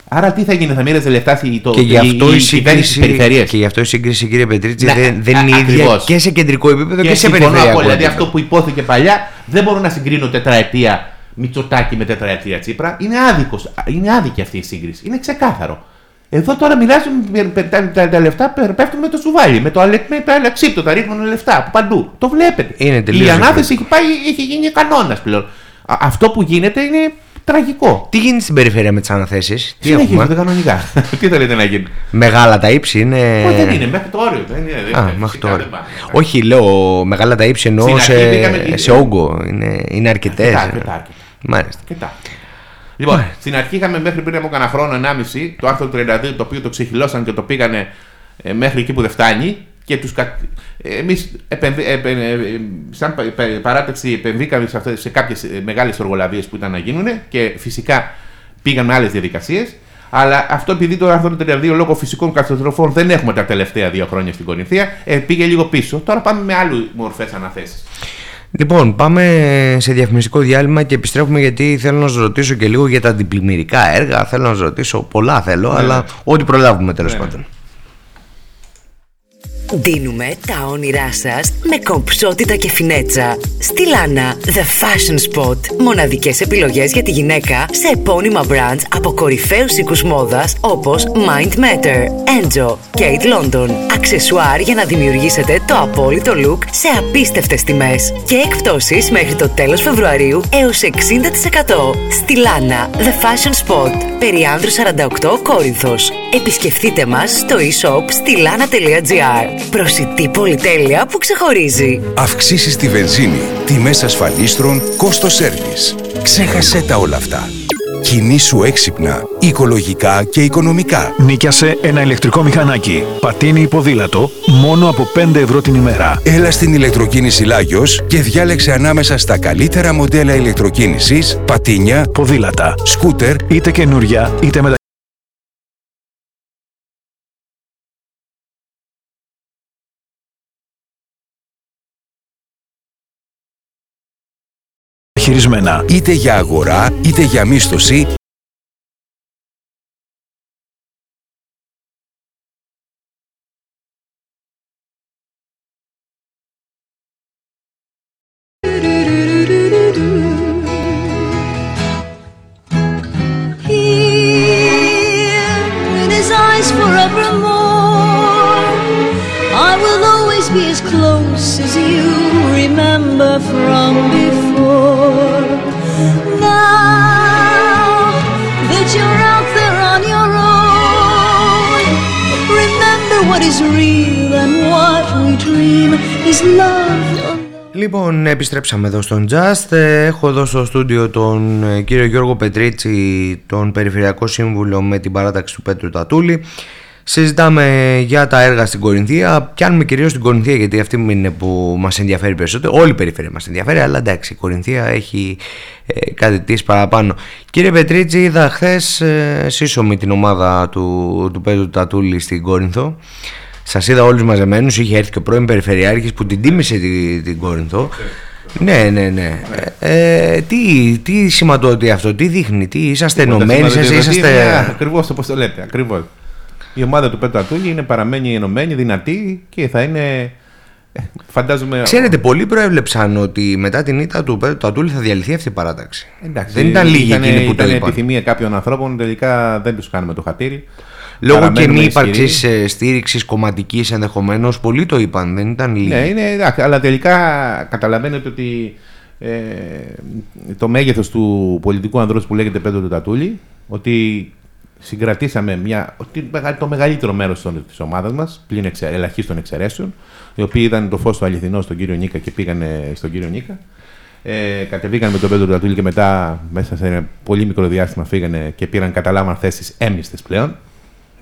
Άρα τι θα γίνει, θα μοίραζε λεφτά το, και γι αυτό η, η σύγκριση, Και γι' αυτό η σύγκριση, κύριε Πετρίτση, δεν, δεν είναι ίδια και σε κεντρικό επίπεδο και, και σε περιφερειακό Δηλαδή αυτό που υπόθηκε παλιά δεν μπορώ να συγκρίνω τετραετία Μητσοτάκη με τετραετία Τσίπρα. Είναι, άδικος, είναι άδικη αυτή η σύγκριση. Είναι ξεκάθαρο. Εδώ τώρα μοιράζουν τα, τα, τα, λεφτά πέφτουν με το σουβάλι, με το, αλε, με το αλεξίπτο, τα ρίχνουν λεφτά από παντού. Το βλέπετε. Είναι η ανάθεση έχει, πάει, έχει γίνει κανόνας πλέον. αυτό που γίνεται είναι τραγικό. Τι γίνεται στην περιφέρεια με τις αναθέσεις, Τι έχουμε; κανονικά. τι θέλετε να γίνει; Μεγάλα τα ύψη είναι. Όχι, δεν είναι, μέχρι το όριο. Δεν είναι, Α, μέχρι το όριο. Όχι, λέω μεγάλα τα ύψη εννοώ σε, σε όγκο. Είναι, είναι αρκετές. Αρκετά, αρκετά. Μάλιστα. Αρκετά. Λοιπόν, ναι. στην αρχή είχαμε μέχρι πριν από κανένα χρόνο, 1,5 το άρθρο 32, το οποίο το ξεχυλώσαν και το πήγανε ε, μέχρι εκεί που δεν φτάνει. Και τους κα... εμείς επενδυ... επεν... σαν παράταξη επενδύκαμε σε, αυτές, σε κάποιες ε, μεγάλες οργολαβίες που ήταν να γίνουν και φυσικά πήγαν με άλλες διαδικασίες. Αλλά αυτό επειδή το άρθρο 32 λόγω φυσικών καταστροφών δεν έχουμε τα τελευταία δύο χρόνια στην Κορινθία, ε, πήγε λίγο πίσω. Τώρα πάμε με άλλε μορφές αναθέσεις. Λοιπόν, πάμε σε διαφημιστικό διάλειμμα και επιστρέφουμε γιατί θέλω να σας ρωτήσω και λίγο για τα αντιπλημμυρικά έργα. Θέλω να σας ρωτήσω πολλά θέλω, ναι. αλλά ό,τι προλάβουμε τέλος ναι. πάντων. Δίνουμε τα όνειρά σας με κομψότητα και φινέτσα. Στη Λάνα, The Fashion Spot. Μοναδικές επιλογές για τη γυναίκα σε επώνυμα brands από κορυφαίους οίκους μόδας όπως Mind Matter, Enjo, Kate London. Αξεσουάρ για να δημιουργήσετε το απόλυτο look σε απίστευτες τιμές. Και εκπτώσεις μέχρι το τέλος Φεβρουαρίου έως 60%. Στη Λάνα, The Fashion Spot. Περιάνδρου 48 Κόρινθος. Επισκεφτείτε μας στο e-shop στη lana.gr. Προσιτή πολυτέλεια που ξεχωρίζει. Αυξήσεις στη βενζίνη, τιμές ασφαλίστρων, κόστος σέρβις. Ξέχασέ τα όλα αυτά. Κινήσου έξυπνα, οικολογικά και οικονομικά. Νίκιασε ένα ηλεκτρικό μηχανάκι. Πατίνι ποδήλατο, μόνο από 5 ευρώ την ημέρα. Έλα στην ηλεκτροκίνηση Λάγιος και διάλεξε ανάμεσα στα καλύτερα μοντέλα ηλεκτροκίνησης, πατίνια, Ποδήλατα. σκούτερ, Είτε καινούρια, είτε μεταχειρισμένα. είτε για αγορά είτε για μίσθωση, επιστρέψαμε εδώ στον Just. Ε, Έχω εδώ στο στούντιο τον ε, κύριο Γιώργο Πετρίτσι, τον Περιφερειακό Σύμβουλο με την παράταξη του Πέτρου Τατούλη. Συζητάμε για τα έργα στην Κορινθία. Πιάνουμε κυρίως την Κορινθία γιατί αυτή είναι που μας ενδιαφέρει περισσότερο. Όλη η περιφέρεια μας ενδιαφέρει, αλλά εντάξει, η Κορινθία έχει ε, κάτι της παραπάνω. Κύριε Πετρίτσι, είδα χθες ε, σύσσωμη την ομάδα του, του Πέτρου Τατούλη στην Κόρινθο. Σας είδα όλους μαζεμένους. Είχε έρθει και ο πρώην Περιφερειάρχης που την τίμησε την, την Κόρινθο. Ναι, ναι, ναι. Ε, ε, τι, τι σηματοδοτεί αυτό, τι δείχνει, τι είσαστε ενωμένοι, εσείς είσαστε. Ακριβώς όπω το λέτε. Ακριβώς. Η ομάδα του Πέτρου Ατούλη είναι παραμένει ενωμένη, δυνατή και θα είναι. ε, Φαντάζομαι. Ξέρετε, πολλοί προέβλεψαν ότι μετά την ήττα του Πέτρου Τατούλη θα διαλυθεί αυτή η παράταξη. Εντάξει, δεν ήταν λίγοι ήταν- εκείνοι που το ήταν είπαν. επιθυμία κάποιων ανθρώπων, τελικά δεν τους κάνουμε το χατήρι. Λόγω και Παραμένουμε μη ισχυροί. ύπαρξης στήριξης κομματικής ενδεχομένως, πολλοί το είπαν, δεν ήταν λίγοι. Ναι, είναι εντάξει, αλλά τελικά καταλαβαίνετε ότι ε, το μέγεθος του πολιτικού ανδρός που λέγεται Πέτρο του Τατούλη, ότι συγκρατήσαμε μια, ότι μεγα- το μεγαλύτερο μέρος των- της ομάδας μας, πλην εξε, ελαχίστων εξαιρέσεων, οι οποίοι είδαν το φως του αληθινό στον κύριο Νίκα και πήγανε στον κύριο Νίκα. Ε, κατεβήκαν με τον Πέτρο του Τατούλη και μετά μέσα σε ένα πολύ μικρό διάστημα φύγανε και πήραν καταλάβαν θέσεις έμνηστες πλέον.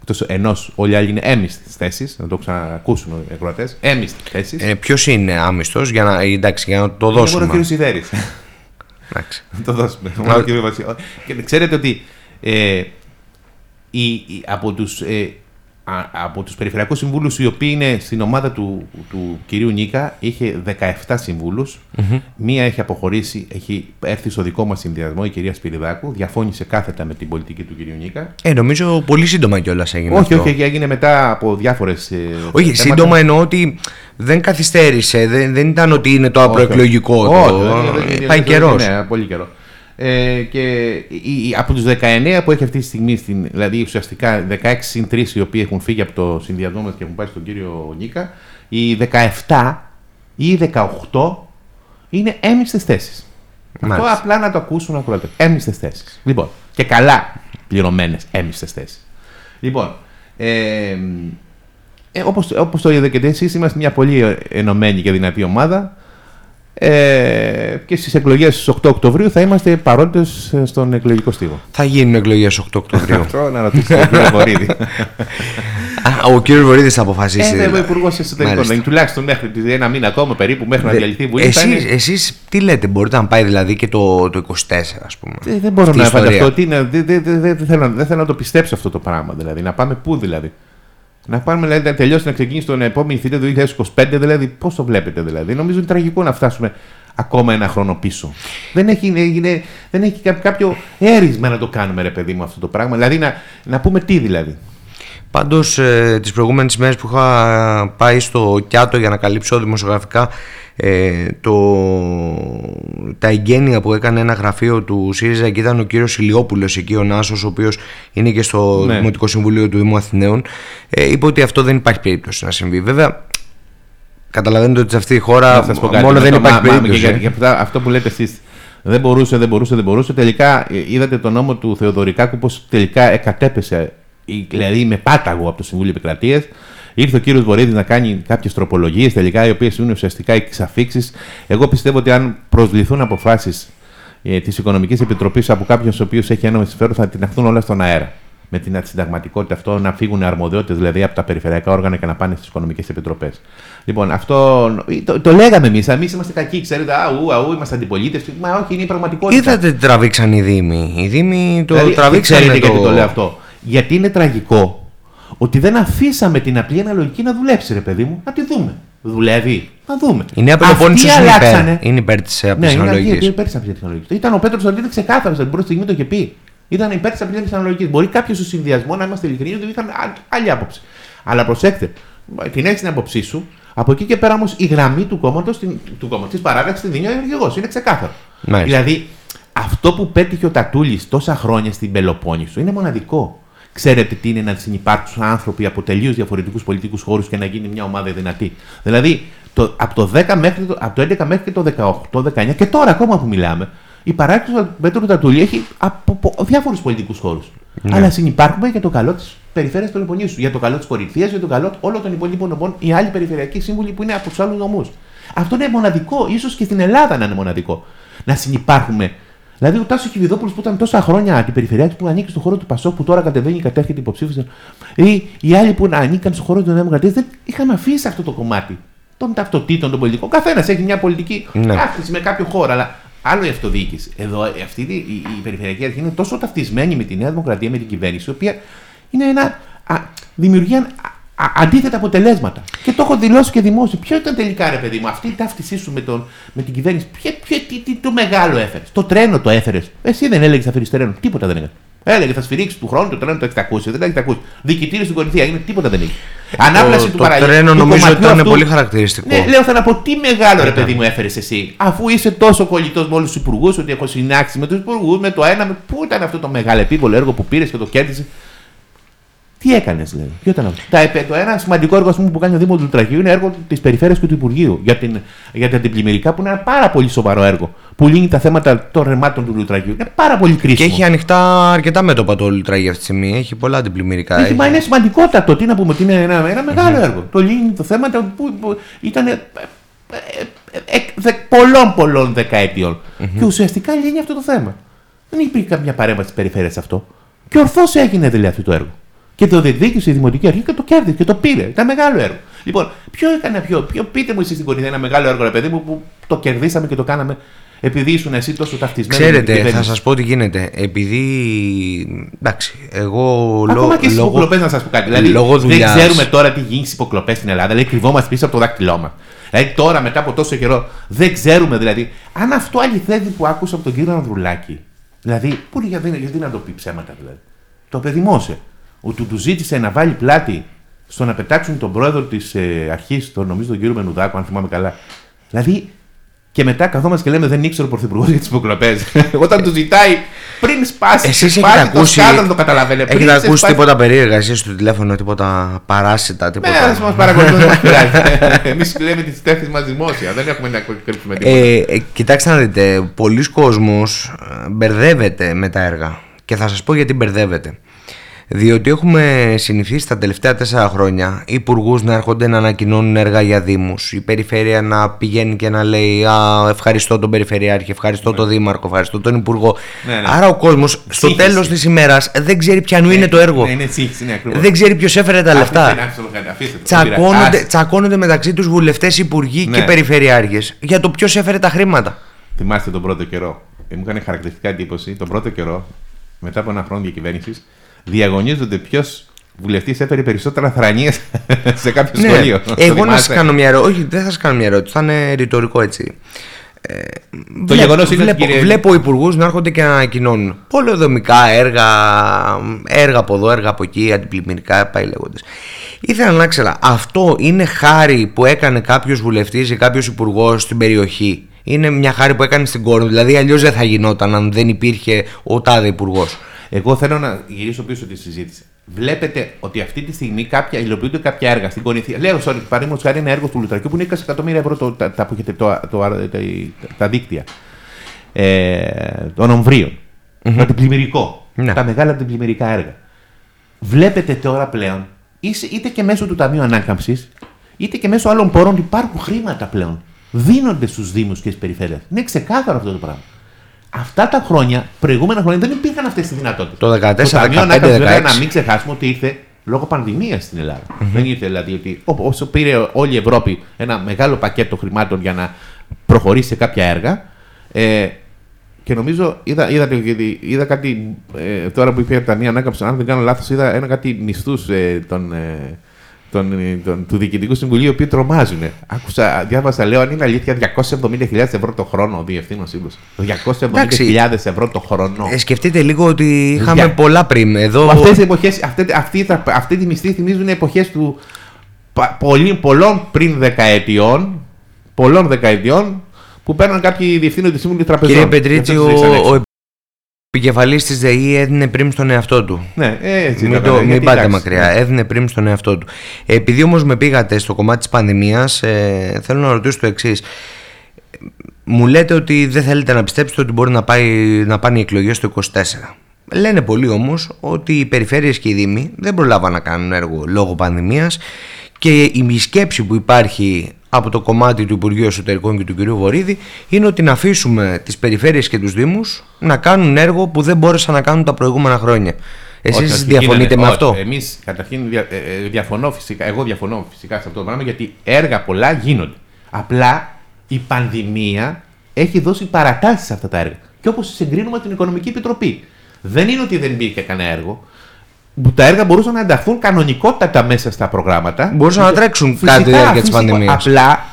Εκτός ενός όλοι οι άλλοι είναι έμνηστες θέσεις, να το ξανακούσουν οι ακροατές, έμνηστες θέσεις. Ε, Ποιος είναι άμυστο, για να, εντάξει, για να το Είναι δώσουμε. μόνο ο κύριος Σιδέρη. Εντάξει. το δώσουμε. Μόνο ο κύριος Βασιλ- Και ξέρετε ότι ε, η, η- από τους, ε, α- από τους περιφερειακούς συμβούλους οι οποίοι είναι στην ομάδα του, του κυρίου Νίκα είχε 17 συμβουλους Μία έχει αποχωρήσει, έχει έρθει στο δικό μας συνδυασμό η κυρία Σπυριδάκου, διαφώνησε κάθετα με την πολιτική του κυρίου Νίκα. Ε, νομίζω πολύ σύντομα κιόλας έγινε. όχι, αυτό. όχι, έγινε μετά από διάφορες ε, Όχι, θέματα. σύντομα εννοώ ότι δεν καθυστέρησε, δεν, δεν ήταν ότι είναι το Όχι, απροεκλογικό. όχι. το- Όχι, δεν- δεν- Πάει δεν- καιρός. Ναι, πολύ καιρό. Ε, και η- η- από τους 19 που έχει αυτή τη στιγμή, στην, δηλαδή ουσιαστικά 16 συν 3 οι οποίοι έχουν φύγει από το συνδυασμό μας και έχουν πάει στον κύριο Νίκα, οι 17 ή οι 18 είναι έμιστες θέσεις. Αυτό Μάλιστα. απλά να το ακούσουν ακροατέ. Έμιστες θέσεις. Λοιπόν, και καλά πληρωμένες έμιστες θέσεις. Λοιπόν, ε, ε, όπως, όπως το είδατε και εσείς, είμαστε μια πολύ ενωμένη και δυνατή ομάδα ε, και στις εκλογές στις 8 Οκτωβρίου θα είμαστε παρόντες ε, στον εκλογικό στίβο. Θα γίνουν εκλογές 8 Οκτωβρίου. Αυτό να ρωτήσετε τον κύριο Βορύδη. Α, ο κύριος Βορύδης θα αποφασίσει. Ε, δηλαδή. ο Υπουργός Εσωτερικών. Μάλιστα. Είναι τουλάχιστον μέχρι τις ένα μήνα ακόμα περίπου μέχρι να Δε- διαλυθεί η Βουλή. θα Εσείς, είναι- εσείς τι λέτε, μπορείτε να πάει δηλαδή και το, το 24 ας πούμε. Ε, δεν μπορώ Αυτή η να ιστορία. φανταστώ. τι είναι, Δεν δεν- δεν- δεν θέλω, δεν θέλω να το πιστέψω αυτό το πράγμα. Δηλαδή. Να πάμε πού δηλαδή. Να πάμε δηλαδή, να τελειώσει να ξεκινήσει τον επόμενη θητεία του 2025, δηλαδή πώς το βλέπετε δηλαδή. Νομίζω είναι τραγικό να φτάσουμε ακόμα ένα χρόνο πίσω. Δεν έχει, είναι, δεν έχει κά- κάποιο έρισμα να το κάνουμε, ρε παιδί μου, αυτό το πράγμα. Δηλαδή να, να πούμε τι δηλαδή. Πάντως ε, τις προηγούμενες μέρες που είχα πάει στο Κιάτο για να καλύψω δημοσιογραφικά ε, το, τα εγγένεια που έκανε ένα γραφείο του ΣΥΡΙΖΑ και ήταν ο κύριος Ηλιόπουλος εκεί ο Νάσος ο οποίος είναι και στο Ναι. Δημοτικό Συμβουλίο του Δήμου Αθηναίων ε, είπε ότι αυτό δεν υπάρχει περίπτωση να συμβεί. Βέβαια καταλαβαίνετε ότι σε αυτή τη χώρα Να σας πω κάτι, μόνο με δεν το- υπάρχει μα- μα- περίπτωση. και- και- και αυτά- αυτό που λέτε εσείς. Δεν μπορούσε, δεν μπορούσε, δεν μπορούσε. Τελικά ε, είδατε τον νόμο του Θεοδωρικάκου πώς τελικά εκατέπεσε, η- δηλαδή με πάταγο από το Συμβούλιο Επικρατείας. Ήρθε ο κύριος Βορύδης να κάνει κάποιες τροπολογίες τελικά, οι οποίες είναι ουσιαστικά εξαφήξεις. Εγώ πιστεύω ότι αν προσληθούν αποφάσεις ε, της Οικονομικής Επιτροπής από κάποιους ο οποίο έχει ένομο συμφέρον θα τυναχθούν όλα στον αέρα. Με την συνταγματικότητα αυτό να φύγουν αρμοδιότητες δηλαδή από τα περιφερειακά όργανα και να πάνε στις Οικονομικές Επιτροπές. Λοιπόν, αυτό το, το λέγαμε εμείς. Εμείς είμαστε κακοί, ξέρετε. Αού, αού, είμαστε αντιπολίτευση. Μα όχι, είναι η πραγματικότητα. Είδατε τι τραβήξαν οι Δήμοι. Οι Δήμοι το Δηλαδή, τραβήξαν. ξέρετε γιατί το λέω αυτό. Γιατί είναι τραγικό ότι δεν αφήσαμε την απλή αναλογική να δουλέψει, ρε παιδί μου. Να τη δούμε. Δουλεύει. Να δούμε. Η Νέα Πελοπόννησος Αυτοί είναι υπέρ, αλλάξανε. είναι υπέρ της Ναι, απλής είναι αναλογικής. υπέρ υπέρ της απλής αναλογικής. Ήταν ο Πέτρος Σαλίδη ξεκάθαρος στην πρώτη στιγμή το είχε πει. Ήταν υπέρ της απλής αναλογικής. Μπορεί κάποιος στο συνδυασμό να είμαστε ειλικρινεί ότι είχαν α- άλλη άποψη. Αλλά προσέξτε, την έχεις την άποψή σου. Από εκεί και πέρα όμως η γραμμή του κόμματος του κόμματος της παράταξης την δίνει ο Γεωργιό. Είναι ξεκάθαρο. Μάλιστα. Δηλαδή, αυτό που πέτυχε ο Τατούλης τόσα χρόνια στην Πελοπόννησο είναι μοναδικό. Ξέρετε τι είναι να συνεπάρξουν άνθρωποι από τελείως διαφορετικούς πολιτικούς χώρους και να γίνει μια ομάδα δυνατή. Δηλαδή, το, από, το 10 μέχρι το, από το 11 μέχρι και το 18, 19 και τώρα ακόμα που μιλάμε, η παράκτηση του Πέτρου Τατούλη έχει από, διάφορους πολιτικούς χώρους. Αλλά συνεπάρχουμε για το καλό της περιφέρειας του Λεπονίσου, για το καλό της Κορυφαίας, για το καλό όλων των υπολείπων νομών, οι άλλοι περιφερειακοί σύμβουλοι που είναι από τους άλλους νομούς. Αυτό είναι μοναδικό, ίσως και στην Ελλάδα να είναι μοναδικό. Να συνεπάρχουμε Δηλαδή, ο Τάσος Χιβιδόπουλος που ήταν τόσα χρόνια αντιπεριφερειάρχη που ανήκει στον χώρο του Πασόκ που τώρα κατεβαίνει και κατέρχεται υποψήφιο, ή οι άλλοι που ανήκαν στον χώρο του Νέα Δημοκρατία δεν είχαν αφήσει αυτό το κομμάτι των ταυτοτήτων των πολιτικών. Καθένας έχει μια πολιτική Ναι. ταύτιση με κάποιο χώρο, αλλά άλλο η αυτοδιοίκηση. Εδώ ε, αυτή η, η, η περιφερειακή αρχή είναι τόσο ταυτισμένη με τη Νέα Δημοκρατία, με την κυβέρνηση, η οποία είναι ένα. Α, δημιουργεί α, α, αντίθετα αποτελέσματα. Και το έχω δηλώσει και δημόσιο. Ποιο ήταν τελικά, ρε παιδί μου, αυτή η ταύτισή σου με, τον, με την κυβέρνηση, ποιο, ποιο, τι, τι, το μεγάλο έφερες; Το τρένο το έφερες; Εσύ δεν έλεγες θα φέρει τρένο. Τίποτα δεν έκανες. Έλεγες θα σφυρίξεις του χρόνου το τρένο το έχετε ακούσει. Δεν το έχετε ακούσει. Διοικητήριος στην κορυφή έγινε. Τίποτα δεν έγινε. Ανάπλαση Το- του το παραλίμνου. τρένο του νομίζω κομματιού ήταν αυτού. πολύ χαρακτηριστικό. Ναι, λέω θα να πω τι μεγάλο ρε παιδί μου έφερες εσύ. Αφού είσαι τόσο κολλητός με όλους τους υπουργούς, ότι έχω συνάξει με τους υπουργούς, με το ένα. Με... Πού ήταν αυτό το μεγάλο επίβολο έργο που πήρες και το κέρδισε; Τι έκανες, λέει. Ποιο ήταν αυτό; Τα, επε- το ένα σημαντικό έργο ας πούμε, που κάνει ο Δήμος του Λουτρακίου είναι έργο της περιφέρειας και του Υπουργείου για, την, για τα αντιπλημμυρικά που είναι ένα πάρα πολύ σοβαρό έργο. Που λύνει τα θέματα των ρεμάτων του Λουτρακίου. Είναι πάρα πολύ κρίσιμο. Και έχει ανοιχτά αρκετά μέτωπα το Λουτρά για αυτή τη στιγμή. Έχει πολλά αντιπλημμυρικά. Έχει, μα είναι σημαντικότατο. Τι να πούμε, ότι είναι ένα, ένα μεγάλο έργο. Το λύνει το θέμα το που, που ήταν ε, ε, ε, ε, δε, πολλών πολλών δεκαετιών. Και ουσιαστικά λύνει αυτό το θέμα. Δεν υπήρχε καμιά παρέμβαση της περιφέρειας σε αυτό. Και ορθώς έγινε δηλαδή αυτό το έργο. Και το διεκδίκησε η Δημοτική Αρχή και το κέρδισε και το πήρε. Ήταν μεγάλο έργο. Λοιπόν, ποιο έκανε ποιο, ποιο πείτε μου εσείς στην Κορυφή ένα μεγάλο έργο, ρε παιδί μου, που το κερδίσαμε και το κάναμε επειδή ήσουν εσύ τόσο ταυτισμένο. με την Ξέρετε, θα κυβέρνηση. σας πω τι γίνεται. Επειδή. Εντάξει, εγώ Ακόμα και στι λόγω- υποκλοπές να σας πω κάτι. Δηλαδή, λόγω δεν δουλειάς- ξέρουμε τώρα τι γίνει στις υποκλοπές στην Ελλάδα. Δηλαδή, κρυβόμαστε πίσω από το δάκτυλό μας. Δηλαδή, τώρα μετά από τόσο καιρό, δεν ξέρουμε δηλαδή. Αν αυτό αληθεύει που άκουσα από τον κύριο Ανδρουλάκη. Δηλαδή, πού είναι, γιατί, γιατί να το πει ψέματα δηλαδή. Το παιδημόσε. Ότι του ζήτησε να βάλει πλάτη στο να πετάξουν τον πρόεδρο της ε, αρχής, τον νομίζω τον κύριο Μενουδάκο, αν θυμάμαι καλά. Δηλαδή, και μετά καθόμαστε και λέμε δεν ήξερε ο Πρωθυπουργός για τις υποκλοπές. Όταν του ζητάει πριν σπάσει, Εσείς σπάσει έχετε το ακούσει, σκάλο, το καταλαβαίνετε. έχετε ακούσει τίποτα περίεργα εσείς στο τηλέφωνο, τίποτα παράσιτα, Ναι, τίποτα. ας μας παρακολουθούν, δεν μα πειράζει. Εμείς λέμε τις τέχνες μας δημόσια. Δεν έχουμε να κρύψουμε τίποτα. Ε, ε, κοιτάξτε να δείτε, πολλοί κόσμος ε, μπερδεύεται με τα έργα και θα σας πω γιατί μπερδεύεται. Διότι έχουμε συνηθίσει τα τελευταία τέσσερα χρόνια υπουργούς να έρχονται να ανακοινώνουν έργα για δήμους, η περιφέρεια να πηγαίνει και να λέει Α, ευχαριστώ τον περιφερειάρχη, ευχαριστώ τον δήμαρχο, ευχαριστώ τον υπουργό. Ναι, ναι. Άρα ο κόσμος στο Σύγχυση. τέλος της ημέρας δεν ξέρει ποιανού είναι το έργο. Ναι, είναι σύγχυση, ναι, ακριβώς. Δεν ξέρει ποιος έφερε τα λεφτά. Αφήστε, αφήστε το, αφήστε το, δεν πειράζει. Τσακώνονται, Άσε. τσακώνονται μεταξύ τους βουλευτές, υπουργοί Ναι. και περιφερειάρχες για το ποιος έφερε τα χρήματα. Θυμάστε τον πρώτο καιρό. Ε, μου έκανε χαρακτηριστικά εντύπωση. Τον πρώτο καιρό, μετά από ένα χρόνο διακυβέρνησης, διαγωνίζονται ποιος βουλευτής έφερε περισσότερα θρανίες σε κάποιο Ναι. σχολείο. Εγώ να Θυμάστε; σας κάνω μια ερώτηση. Όχι, δεν θα σας κάνω μια ερώτηση. Θα είναι ρητορικό έτσι. Ε, Το γεγονός είναι ότι, βλέπω, κύριε- βλέπω υπουργούς να έρχονται και να ανακοινώνουν πολεοδομικά έργα, έργα από εδώ, έργα από εκεί, αντιπλημμυρικά, πάει λέγοντας. Ήθελα να ξέρω, αυτό είναι χάρη που έκανε κάποιος βουλευτής ή κάποιος υπουργός στην περιοχή; Είναι μια χάρη που έκανε στην κόρη, δηλαδή αλλιώς δεν θα γινόταν αν δεν υπήρχε ο τάδε υπουργός. Εγώ θέλω να γυρίσω πίσω τη συζήτηση. Βλέπετε ότι αυτή τη στιγμή κάποια, υλοποιούνται κάποια έργα στην Κορινθία. Λέω, sorry, παραδείγματος χάρη ένα έργο του Λουτρακιού που είναι 20 εκατομμύρια ευρώ το, τα, τα, το, το, το, τα, τα δίκτυα ε, των ομβρίων. Το αντιπλημμυρικό. Ναι. Τα μεγάλα αντιπλημμυρικά έργα. Βλέπετε τώρα πλέον, είτε- είτε και μέσω του Ταμείου Ανάκαμψης, είτε και μέσω άλλων πόρων, υπάρχουν χρήματα πλέον. Δίνονται στους Δήμους και στις περιφέρειες. Είναι ξεκάθαρο αυτό το πράγμα. Αυτά τα χρόνια, προηγούμενα χρόνια, δεν υπήρχαν αυτές τι δυνατότητες. Το 14, το Ταμείο 15, Ανάκαμψης, βέβαια, 16. να μην ξεχάσουμε ότι ήρθε λόγω πανδημίας στην ελλαδα Δεν ήρθε δηλαδή ότι ό- όσο πήρε όλη η Ευρώπη ένα μεγάλο πακέτο χρημάτων για να προχωρήσει σε κάποια έργα. Ε, και νομίζω, είδα, είδα, είδα κάτι ε, τώρα που είπε τα Ταμεία Ανάκαμψη, αν δεν κάνω λάθος, είδα ένα κάτι μισθούς ε, των, ε, των, ε, των- του Διοικητικού Συμβουλίου, οι οποίοι τρομάζουν. Άκουσα, διάβασα, λέω, αν είναι αλήθεια, 270.000 ευρώ το χρόνο ο διευθύνων σύμβουλο. 270.000 ευρώ το χρόνο. Ε, σκεφτείτε λίγο ότι είχαμε Για- πολλά πριν. Εδώ Αυτές τι εποχές, αυτή, αυτή, τα- αυτή τη μισθή θυμίζουν εποχές του πα- πολύ, πολλών πριν δεκαετιών, πολλών δεκαετιών, που παίρνουν κάποιοι διευθύνοντες σύμβουλοι τραπεζών. Κύριε Δεν Πετρίτσι, θα ο, τους ρίξαν έξω. ο επικεφαλής της ΔΕΗ έδινε πριν στον εαυτό του. Ναι, ε, έτσι Μην, ήταν, το, ε, μην γιατί, πάτε εντάξει, μακριά. ναι. Έδινε πριν στον εαυτό του. Επειδή όμως με πήγατε στο κομμάτι της πανδημίας, ε, θέλω να ρωτήσω το εξής. Μου λέτε ότι δεν θέλετε να πιστέψετε ότι μπορεί να, πάει, να πάνε οι εκλογές το 24. Λένε πολλοί όμως ότι οι περιφέρειες και οι δήμοι δεν προλάβαν να κάνουν έργο λόγω πανδημίας και η σκέψη που υπάρχει από το κομμάτι του Υπουργείου Εσωτερικών και του κ. Βορύδη είναι ότι να αφήσουμε τις περιφέρειες και τους δήμους να κάνουν έργο που δεν μπόρεσαν να κάνουν τα προηγούμενα χρόνια. Όχι, Εσείς όχι, διαφωνείτε γίνανε. με Όχι, αυτό; Εμείς καταρχήν δια- ε, ε, διαφωνώ φυσικά, εγώ διαφωνώ φυσικά σε αυτό το πράγμα γιατί έργα πολλά γίνονται. Απλά η πανδημία έχει δώσει παρατάσεις σε αυτά τα έργα. Και όπως συγκρίνουμε την Οικονομική Επιτροπή. Δεν είναι ότι δεν υπήρχε κανένα έργο. Που Τα έργα μπορούσαν να ενταχθούν κανονικότατα μέσα στα προγράμματα. Μπορούσαν να τρέξουν κατά τη διάρκεια της πανδημίας. Απλά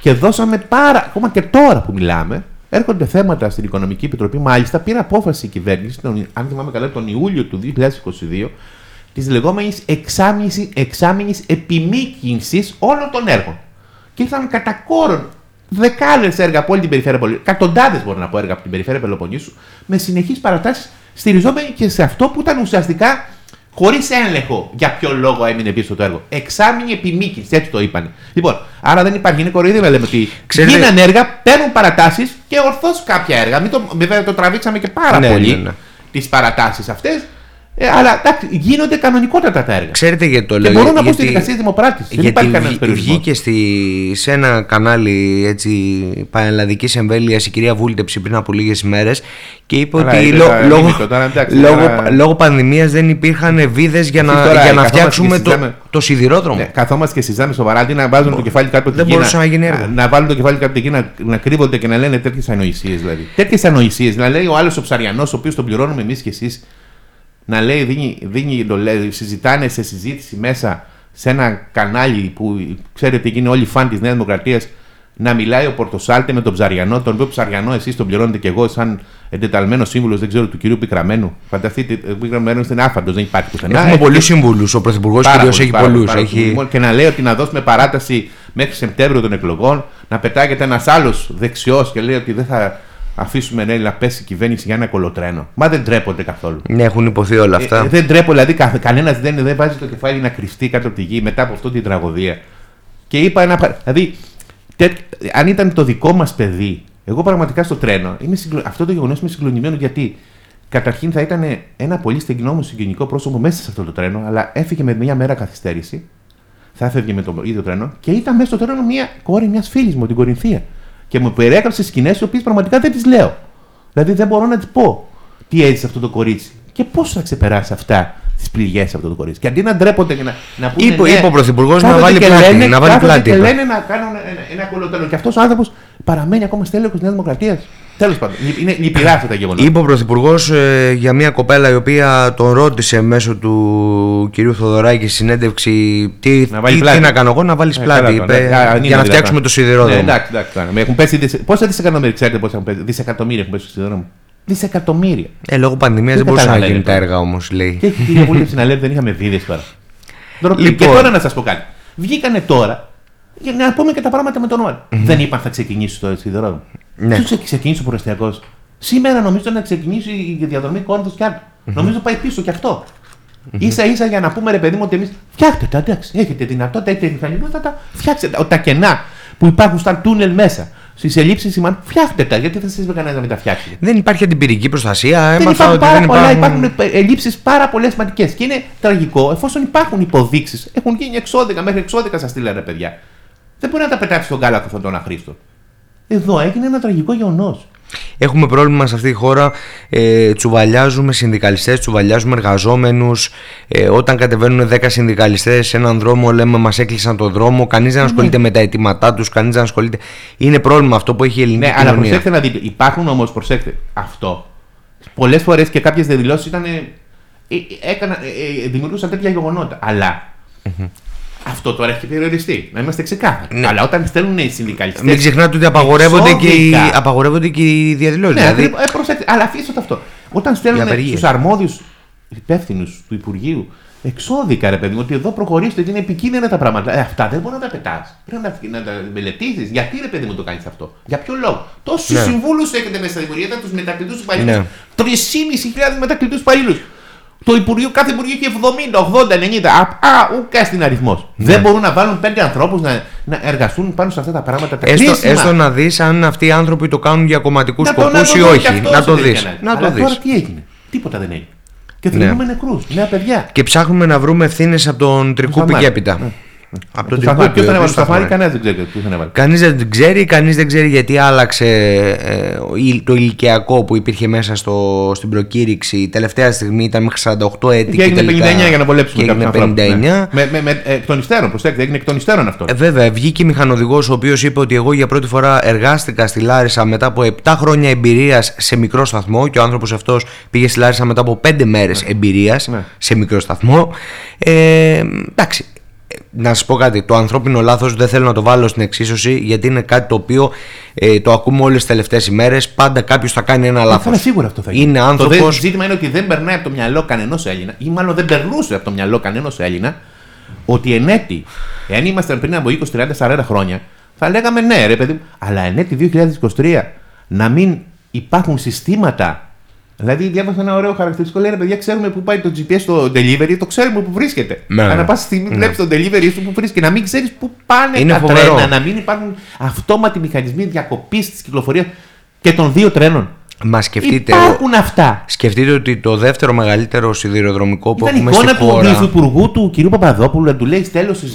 και δώσαμε πάρα, ακόμα και τώρα που μιλάμε, έρχονται θέματα στην Οικονομική Επιτροπή. Μάλιστα, πήρε απόφαση η κυβέρνηση, τον, αν θυμάμαι καλά, τον Ιούλιο του 2022, της λεγόμενης εξάμηνης επιμήκυνσης όλων των έργων. Και ήρθαν κατά κόρον δεκάδες έργα από όλη την περιφέρεια Πελοποννήσου, εκατοντάδες μπορώ να πω έργα από την περιφέρεια Πελοποννήσου, με συνεχείς παρατάσεις στηριζόμενοι και σε αυτό που ήταν ουσιαστικά χωρίς έλεγχο για ποιο λόγο έμεινε πίσω το έργο. Εξάμηνη επιμήκυνση, έτσι το είπαν. Λοιπόν, άρα δεν υπάρχει, είναι κοροϊδία να λέμε ότι Ξέρετε- γίνανε έργα, παίρνουν παρατάσεις και ορθώς κάποια έργα. Μην το, βέβαια το τραβήξαμε και πάρα Ναι, πολύ ναι, ναι. τις παρατάσεις αυτές. Ε, αλλά εντάξει, γίνονται κανονικότατα τα έργα. Ξέρετε γιατί το και λέω. μπορώ να πω γιατί- στη δικασία δημοπράτηση. Δεν γιατί υπάρχει κανένας βγη- περιορισμός. βγήκε στη, σε ένα κανάλι έτσι, πανελλαδικής εμβέλειας η κυρία Βούλτεψη πριν από λίγες ημέρες και είπε Καλά, ότι είναι λο- τα λόγω, λίμιτο τώρα, εντάξει, λόγω, τώρα- λόγω πανδημίας δεν υπήρχαν βίδες για να, Εσείς τώρα για να καθόμαστε φτιάξουμε και το, συζητάμε. το σιδηρόδρομο. Ναι, καθόμαστε και συζητάμε σοβαρά αντί να βάζουν το κεφάλι κάτω από Δεν την γη, μπορούσε να γίνει έργο. Να, να βάλουν το κεφάλι κάτω από την γη, να, να κρύβονται και να λένε τέτοιες ανοησίες δηλαδή. Τέτοιες ανοησίες. Να λέει ο άλλος ο ψαριανός, ο οποίος τον πληρώνουμε εμείς και εσείς, να λέει, δίνει, δίνει, το λέει, συζητάνε σε συζήτηση μέσα σε ένα κανάλι που ξέρετε γίνει όλοι φαν της Νέας Δημοκρατίας να μιλάει ο Πορτοσάλτε με τον Ψαριανό, τον οποίο Ψαριανό εσείς τον πληρώνετε και εγώ σαν εντεταλμένος σύμβουλος, δεν ξέρω, του κυρίου Πικραμένου. Φανταστείτε, ο Πικραμένος είναι άφαντος, δεν υπάρχει πουθενά. Έχουμε Έχει- πολλούς συμβούλου. Ο Πρωθυπουργός Πάρα κυρίως πολύ, έχει πάρα πολύ, πολλούς. πάρα πολύ. Έχει... Λοιπόν, Και να λέει ότι να δώσουμε παράταση μέχρι Σεπτέμβριο των εκλογών, να πετάγεται ένας άλλος δεξιός και λέει ότι δεν θα αφήσουμε ναι, να πέσει η κυβέρνηση για ένα κολοτρένο. Μα δεν τρέπονται καθόλου. Ναι, έχουν υποθεί όλα αυτά. Ε, ε, δεν τρέπω, δηλαδή κανένας δεν, δεν βάζει το κεφάλι να κρυφτεί κάτω από τη γη μετά από αυτή την τραγωδία. Και είπα ένα. πρα- Δηλαδή, τε, αν ήταν το δικό μας παιδί, εγώ πραγματικά στο τρένο, είμαι συγκλο... αυτό το γεγονός είμαι συγκλονισμένο γιατί καταρχήν θα ήταν ένα πολύ στεγνό μου συγγενικό πρόσωπο μέσα σε αυτό το τρένο, αλλά έφυγε με μία μέρα καθυστέρηση. Θα έφευγε με το ίδιο τρένο και ήταν μέσα στο τρένο μία κόρη μιας φίλης μου, την Κορινθία. Και μου περιέγραψε σκηνές οι οποίες πραγματικά δεν τις λέω. Δηλαδή δεν μπορώ να τη πω τι έζησε αυτό το κορίτσι και πώς θα ξεπεράσει αυτά τις πληγές αυτό το κορίτσι. Και αντί να ντρέπονται και να, να πούνε. Είπε- ναι, είπε ο Πρωθυπουργός να κάθονται βάλει και πλάτη, λένε- να βάλει κάθονται πλάτη, Και είπε. λένε να κάνουν ένα, ένα κολοτέλο. Και αυτός ο άνθρωπος παραμένει ακόμα στέλεχος της Νέας Δημοκρατίας. Τέλος πάντων, λυ- είναι λυπηρά αυτά τα γεγονότα. Είπε ο Πρωθυπουργός για μια κοπέλα η οποία τον ρώτησε μέσω του κυρίου Θοδωράκη στη συνέντευξη τι Να βάλει τι, πλάτη. τι να κάνω εγώ, να βάλεις Ε, πλάτη. καλά είπε, το, ναι. Α, αν είναι για να δυνατόν. φτιάξουμε το σιδηρόδρομο. Ναι, εντάξει, εντάξει. καλά. Με Έχουν πέσει δισε... Πόσα δισεκατομμύρια, ξέρετε πόσα έχουν πέσει; Δισεκατομμύρια έχουν πέσει στο σιδηρόδρομο. Δισεκατομμύρια. Ε, λόγω πανδημίας Δεν δεν μπορούσαν να καταλαβαίνετε. γίνουν τα έργα όμως, λέει. Και έχει η κυρία Βούλτεψη να λέει δεν είχαμε βίδε τώρα. Ντροπή. Λοιπόν. Και τώρα να σας πω κάτι. Βγήκανε τώρα για να πούμε και τα πράγματα με το όνομα. Δεν είπαν θα ξεκινήσει το σιδηρόδρομο. Ναι. Ποιο ξεκινήσει ο προεστιακό. Σήμερα νομίζω να ξεκινήσει η διαδρομή Κόρινθος κι άλλο. Νομίζω πάει πίσω κι αυτό. σα ίσα για να πούμε ρε παιδί μου ότι εμείς φτιάχτε τα εντάξει. Έχετε δυνατότητα, έχετε μηχανήματα, φτιάξτε τα. Τα κενά που υπάρχουν στα τούνελ μέσα, στις ελλείψεις σημαίνουν, φτιάχτε τα. Γιατί δεν σας είπε κανένας να μην τα φτιάξει. Δεν υπάρχει αντιπυρική προστασία. Δεν Έμαθα υπάρχουν ότι πάρα δεν πολλά, υπάρχουν. υπάρχουν ελλείψεις πάρα πολλές σημαντικές. Και είναι τραγικό εφόσον υπάρχουν υποδείξεις. Έχουν γίνει εξώδικα, μέχρι εξώδικα σας στείλανε παιδιά. Δεν μπορεί να τα πετάξεις στον κάλαθο αυτόν τον αχρήστο. Εδώ έγινε ένα τραγικό γεγονός. Έχουμε πρόβλημα σε αυτή τη χώρα. Ε, τσουβαλιάζουμε συνδικαλιστές, τσουβαλιάζουμε εργαζόμενους. Ε, όταν κατεβαίνουν 10 συνδικαλιστές σε έναν δρόμο, λέμε μας έκλεισαν τον δρόμο. Κανείς δεν ασχολείται με τα αιτήματά τους, κανείς δεν ασχολείται. Είναι πρόβλημα αυτό που έχει η ελληνική Ναι, αλλά κοινωνία. προσέξτε να δείτε. Υπάρχουν όμως, προσέξτε, αυτό. Πολλές φορές και κάποιες διαδηλώσεις ήταν. Ε, ε, έκανα, ε, ε, δημιουργούσαν τέτοια γεγονότα. Αλλά αυτό τώρα έχει περιοριστεί. Να είμαστε ξεκάθαροι. Ναι. Αλλά όταν στέλνουν οι συνδικαλιστές. Μην ξεχνάτε ότι απαγορεύονται και, οι, Εξώδικα. απαγορεύονται και οι διαδηλώσεις. Ναι, δηλαδή, ακριβώς. ε, προσέξτε, αλλά αφήστε το αυτό. Όταν στέλνουν απεργίες. στου αρμόδιους υπεύθυνους του Υπουργείου εξώδικα, ρε παιδί μου, ότι εδώ προχωρήστε, ότι είναι επικίνδυνα τα πράγματα. Ε, αυτά δεν μπορεί να τα πετάς. Πρέπει να, να τα μελετήσεις. Γιατί, ρε παιδί μου, το κάνεις αυτό; Για ποιο λόγο; Τόσους Ναι. συμβούλους έχετε μέσα στα Υπουργεία, τους μετακλητούς υπαλλήλου. Ναι. 3.500 μετακλητούς υπαλλήλου. Το Υπουργείο, κάθε Υπουργείο έχει 70, 80, 90. Α, α ούκα στην αριθμός. Ναι. Δεν μπορούν να βάλουν πέντε ανθρώπους να, να εργαστούν πάνω σε αυτά τα πράγματα. Τα έστω, κρίσιμα. έστω να δεις αν αυτοί οι άνθρωποι το κάνουν για κομματικούς Να το- σκοπούς να το ή δω κι όχι. αυτός Να σε το τελική δεις. ανάλυση. Να το Αλλά δεις. τώρα τι έγινε; Τίποτα δεν έγινε. Και Ναι. θεωρούμε νεκρούς, νέα παιδιά. Και ψάχνουμε να βρούμε ευθύνες από τον Τρικούπη Σαμάρη. και έπειτα. Από τον Ποιο Τρικούπη. θα ο έβαλε οποίος στο Σαφάρι, σταθμάρει. κανένας δεν ξέρει ποιο θα έβαλε. Κανείς δεν ξέρει, κανείς δεν ξέρει γιατί άλλαξε ε, ο ηλ- το ηλικιακό που υπήρχε μέσα στο, στην προκήρυξη. Η τελευταία στιγμή ήταν μέχρι 48 έτη Και έγινε τελικά- 59 για να βολέψουμε και έγινε κάποιους ανθρώπους, 59. ναι. Με, με, με, εκ των υστέρων, προσέξτε, έγινε εκ των υστέρων αυτό. Ε, βέβαια, βγήκε μηχανοδηγός ο οποίος είπε ότι εγώ για πρώτη φορά εργάστηκα στη Λάρισα μετά από 7 χρόνια εμπειρίας σε μικρό σταθμό και ο άνθρωπος αυτός πήγε στη Λάρισα μετά από 5 μέρες εμπειρίας Ναι. σε μικρό σταθμό. Ε, εντάξει. Ε, Να σας πω κάτι. Το ανθρώπινο λάθος δεν θέλω να το βάλω στην εξίσωση γιατί είναι κάτι το οποίο ε, το ακούμε όλες τις τελευταίες ημέρες. Πάντα κάποιος θα κάνει ένα Θα λάθος. είναι σίγουρα αυτό θα γίνει. Είναι Το άνθρωπο. δε- ζήτημα είναι ότι δεν περνάει από το μυαλό κανενό Έλληνα, ή μάλλον δεν περνούσε από το μυαλό κανενό Έλληνα, ότι εν έτη, εάν ήμασταν πριν από 20, 30, 40 χρόνια, θα λέγαμε ναι, ρε παιδί μου, αλλά εν έτη 2023 να μην υπάρχουν συστήματα. Δηλαδή, διάβασα ένα ωραίο χαρακτηριστικό. Λέει ρε παιδιά, ξέρουμε πού πάει το GPS στο delivery, το ξέρουμε πού βρίσκεται. Ναι. Ανά πάση στιγμή Ναι. βλέπεις το delivery σου που βρίσκεται. Να μην ξέρεις πού πάνε Είναι τα φοβερό. τρένα, να μην υπάρχουν αυτόματοι μηχανισμοί διακοπής της κυκλοφορίας και των δύο τρένων. Μα σκεφτείτε. Υπάρχουν αυτά. Σκεφτείτε ότι το δεύτερο μεγαλύτερο σιδηροδρομικό που Ήταν έχουμε εικόνα στη του χώρα. Υφυπουργού του κ. Παπαδόπουλου να του λέει τέλο τη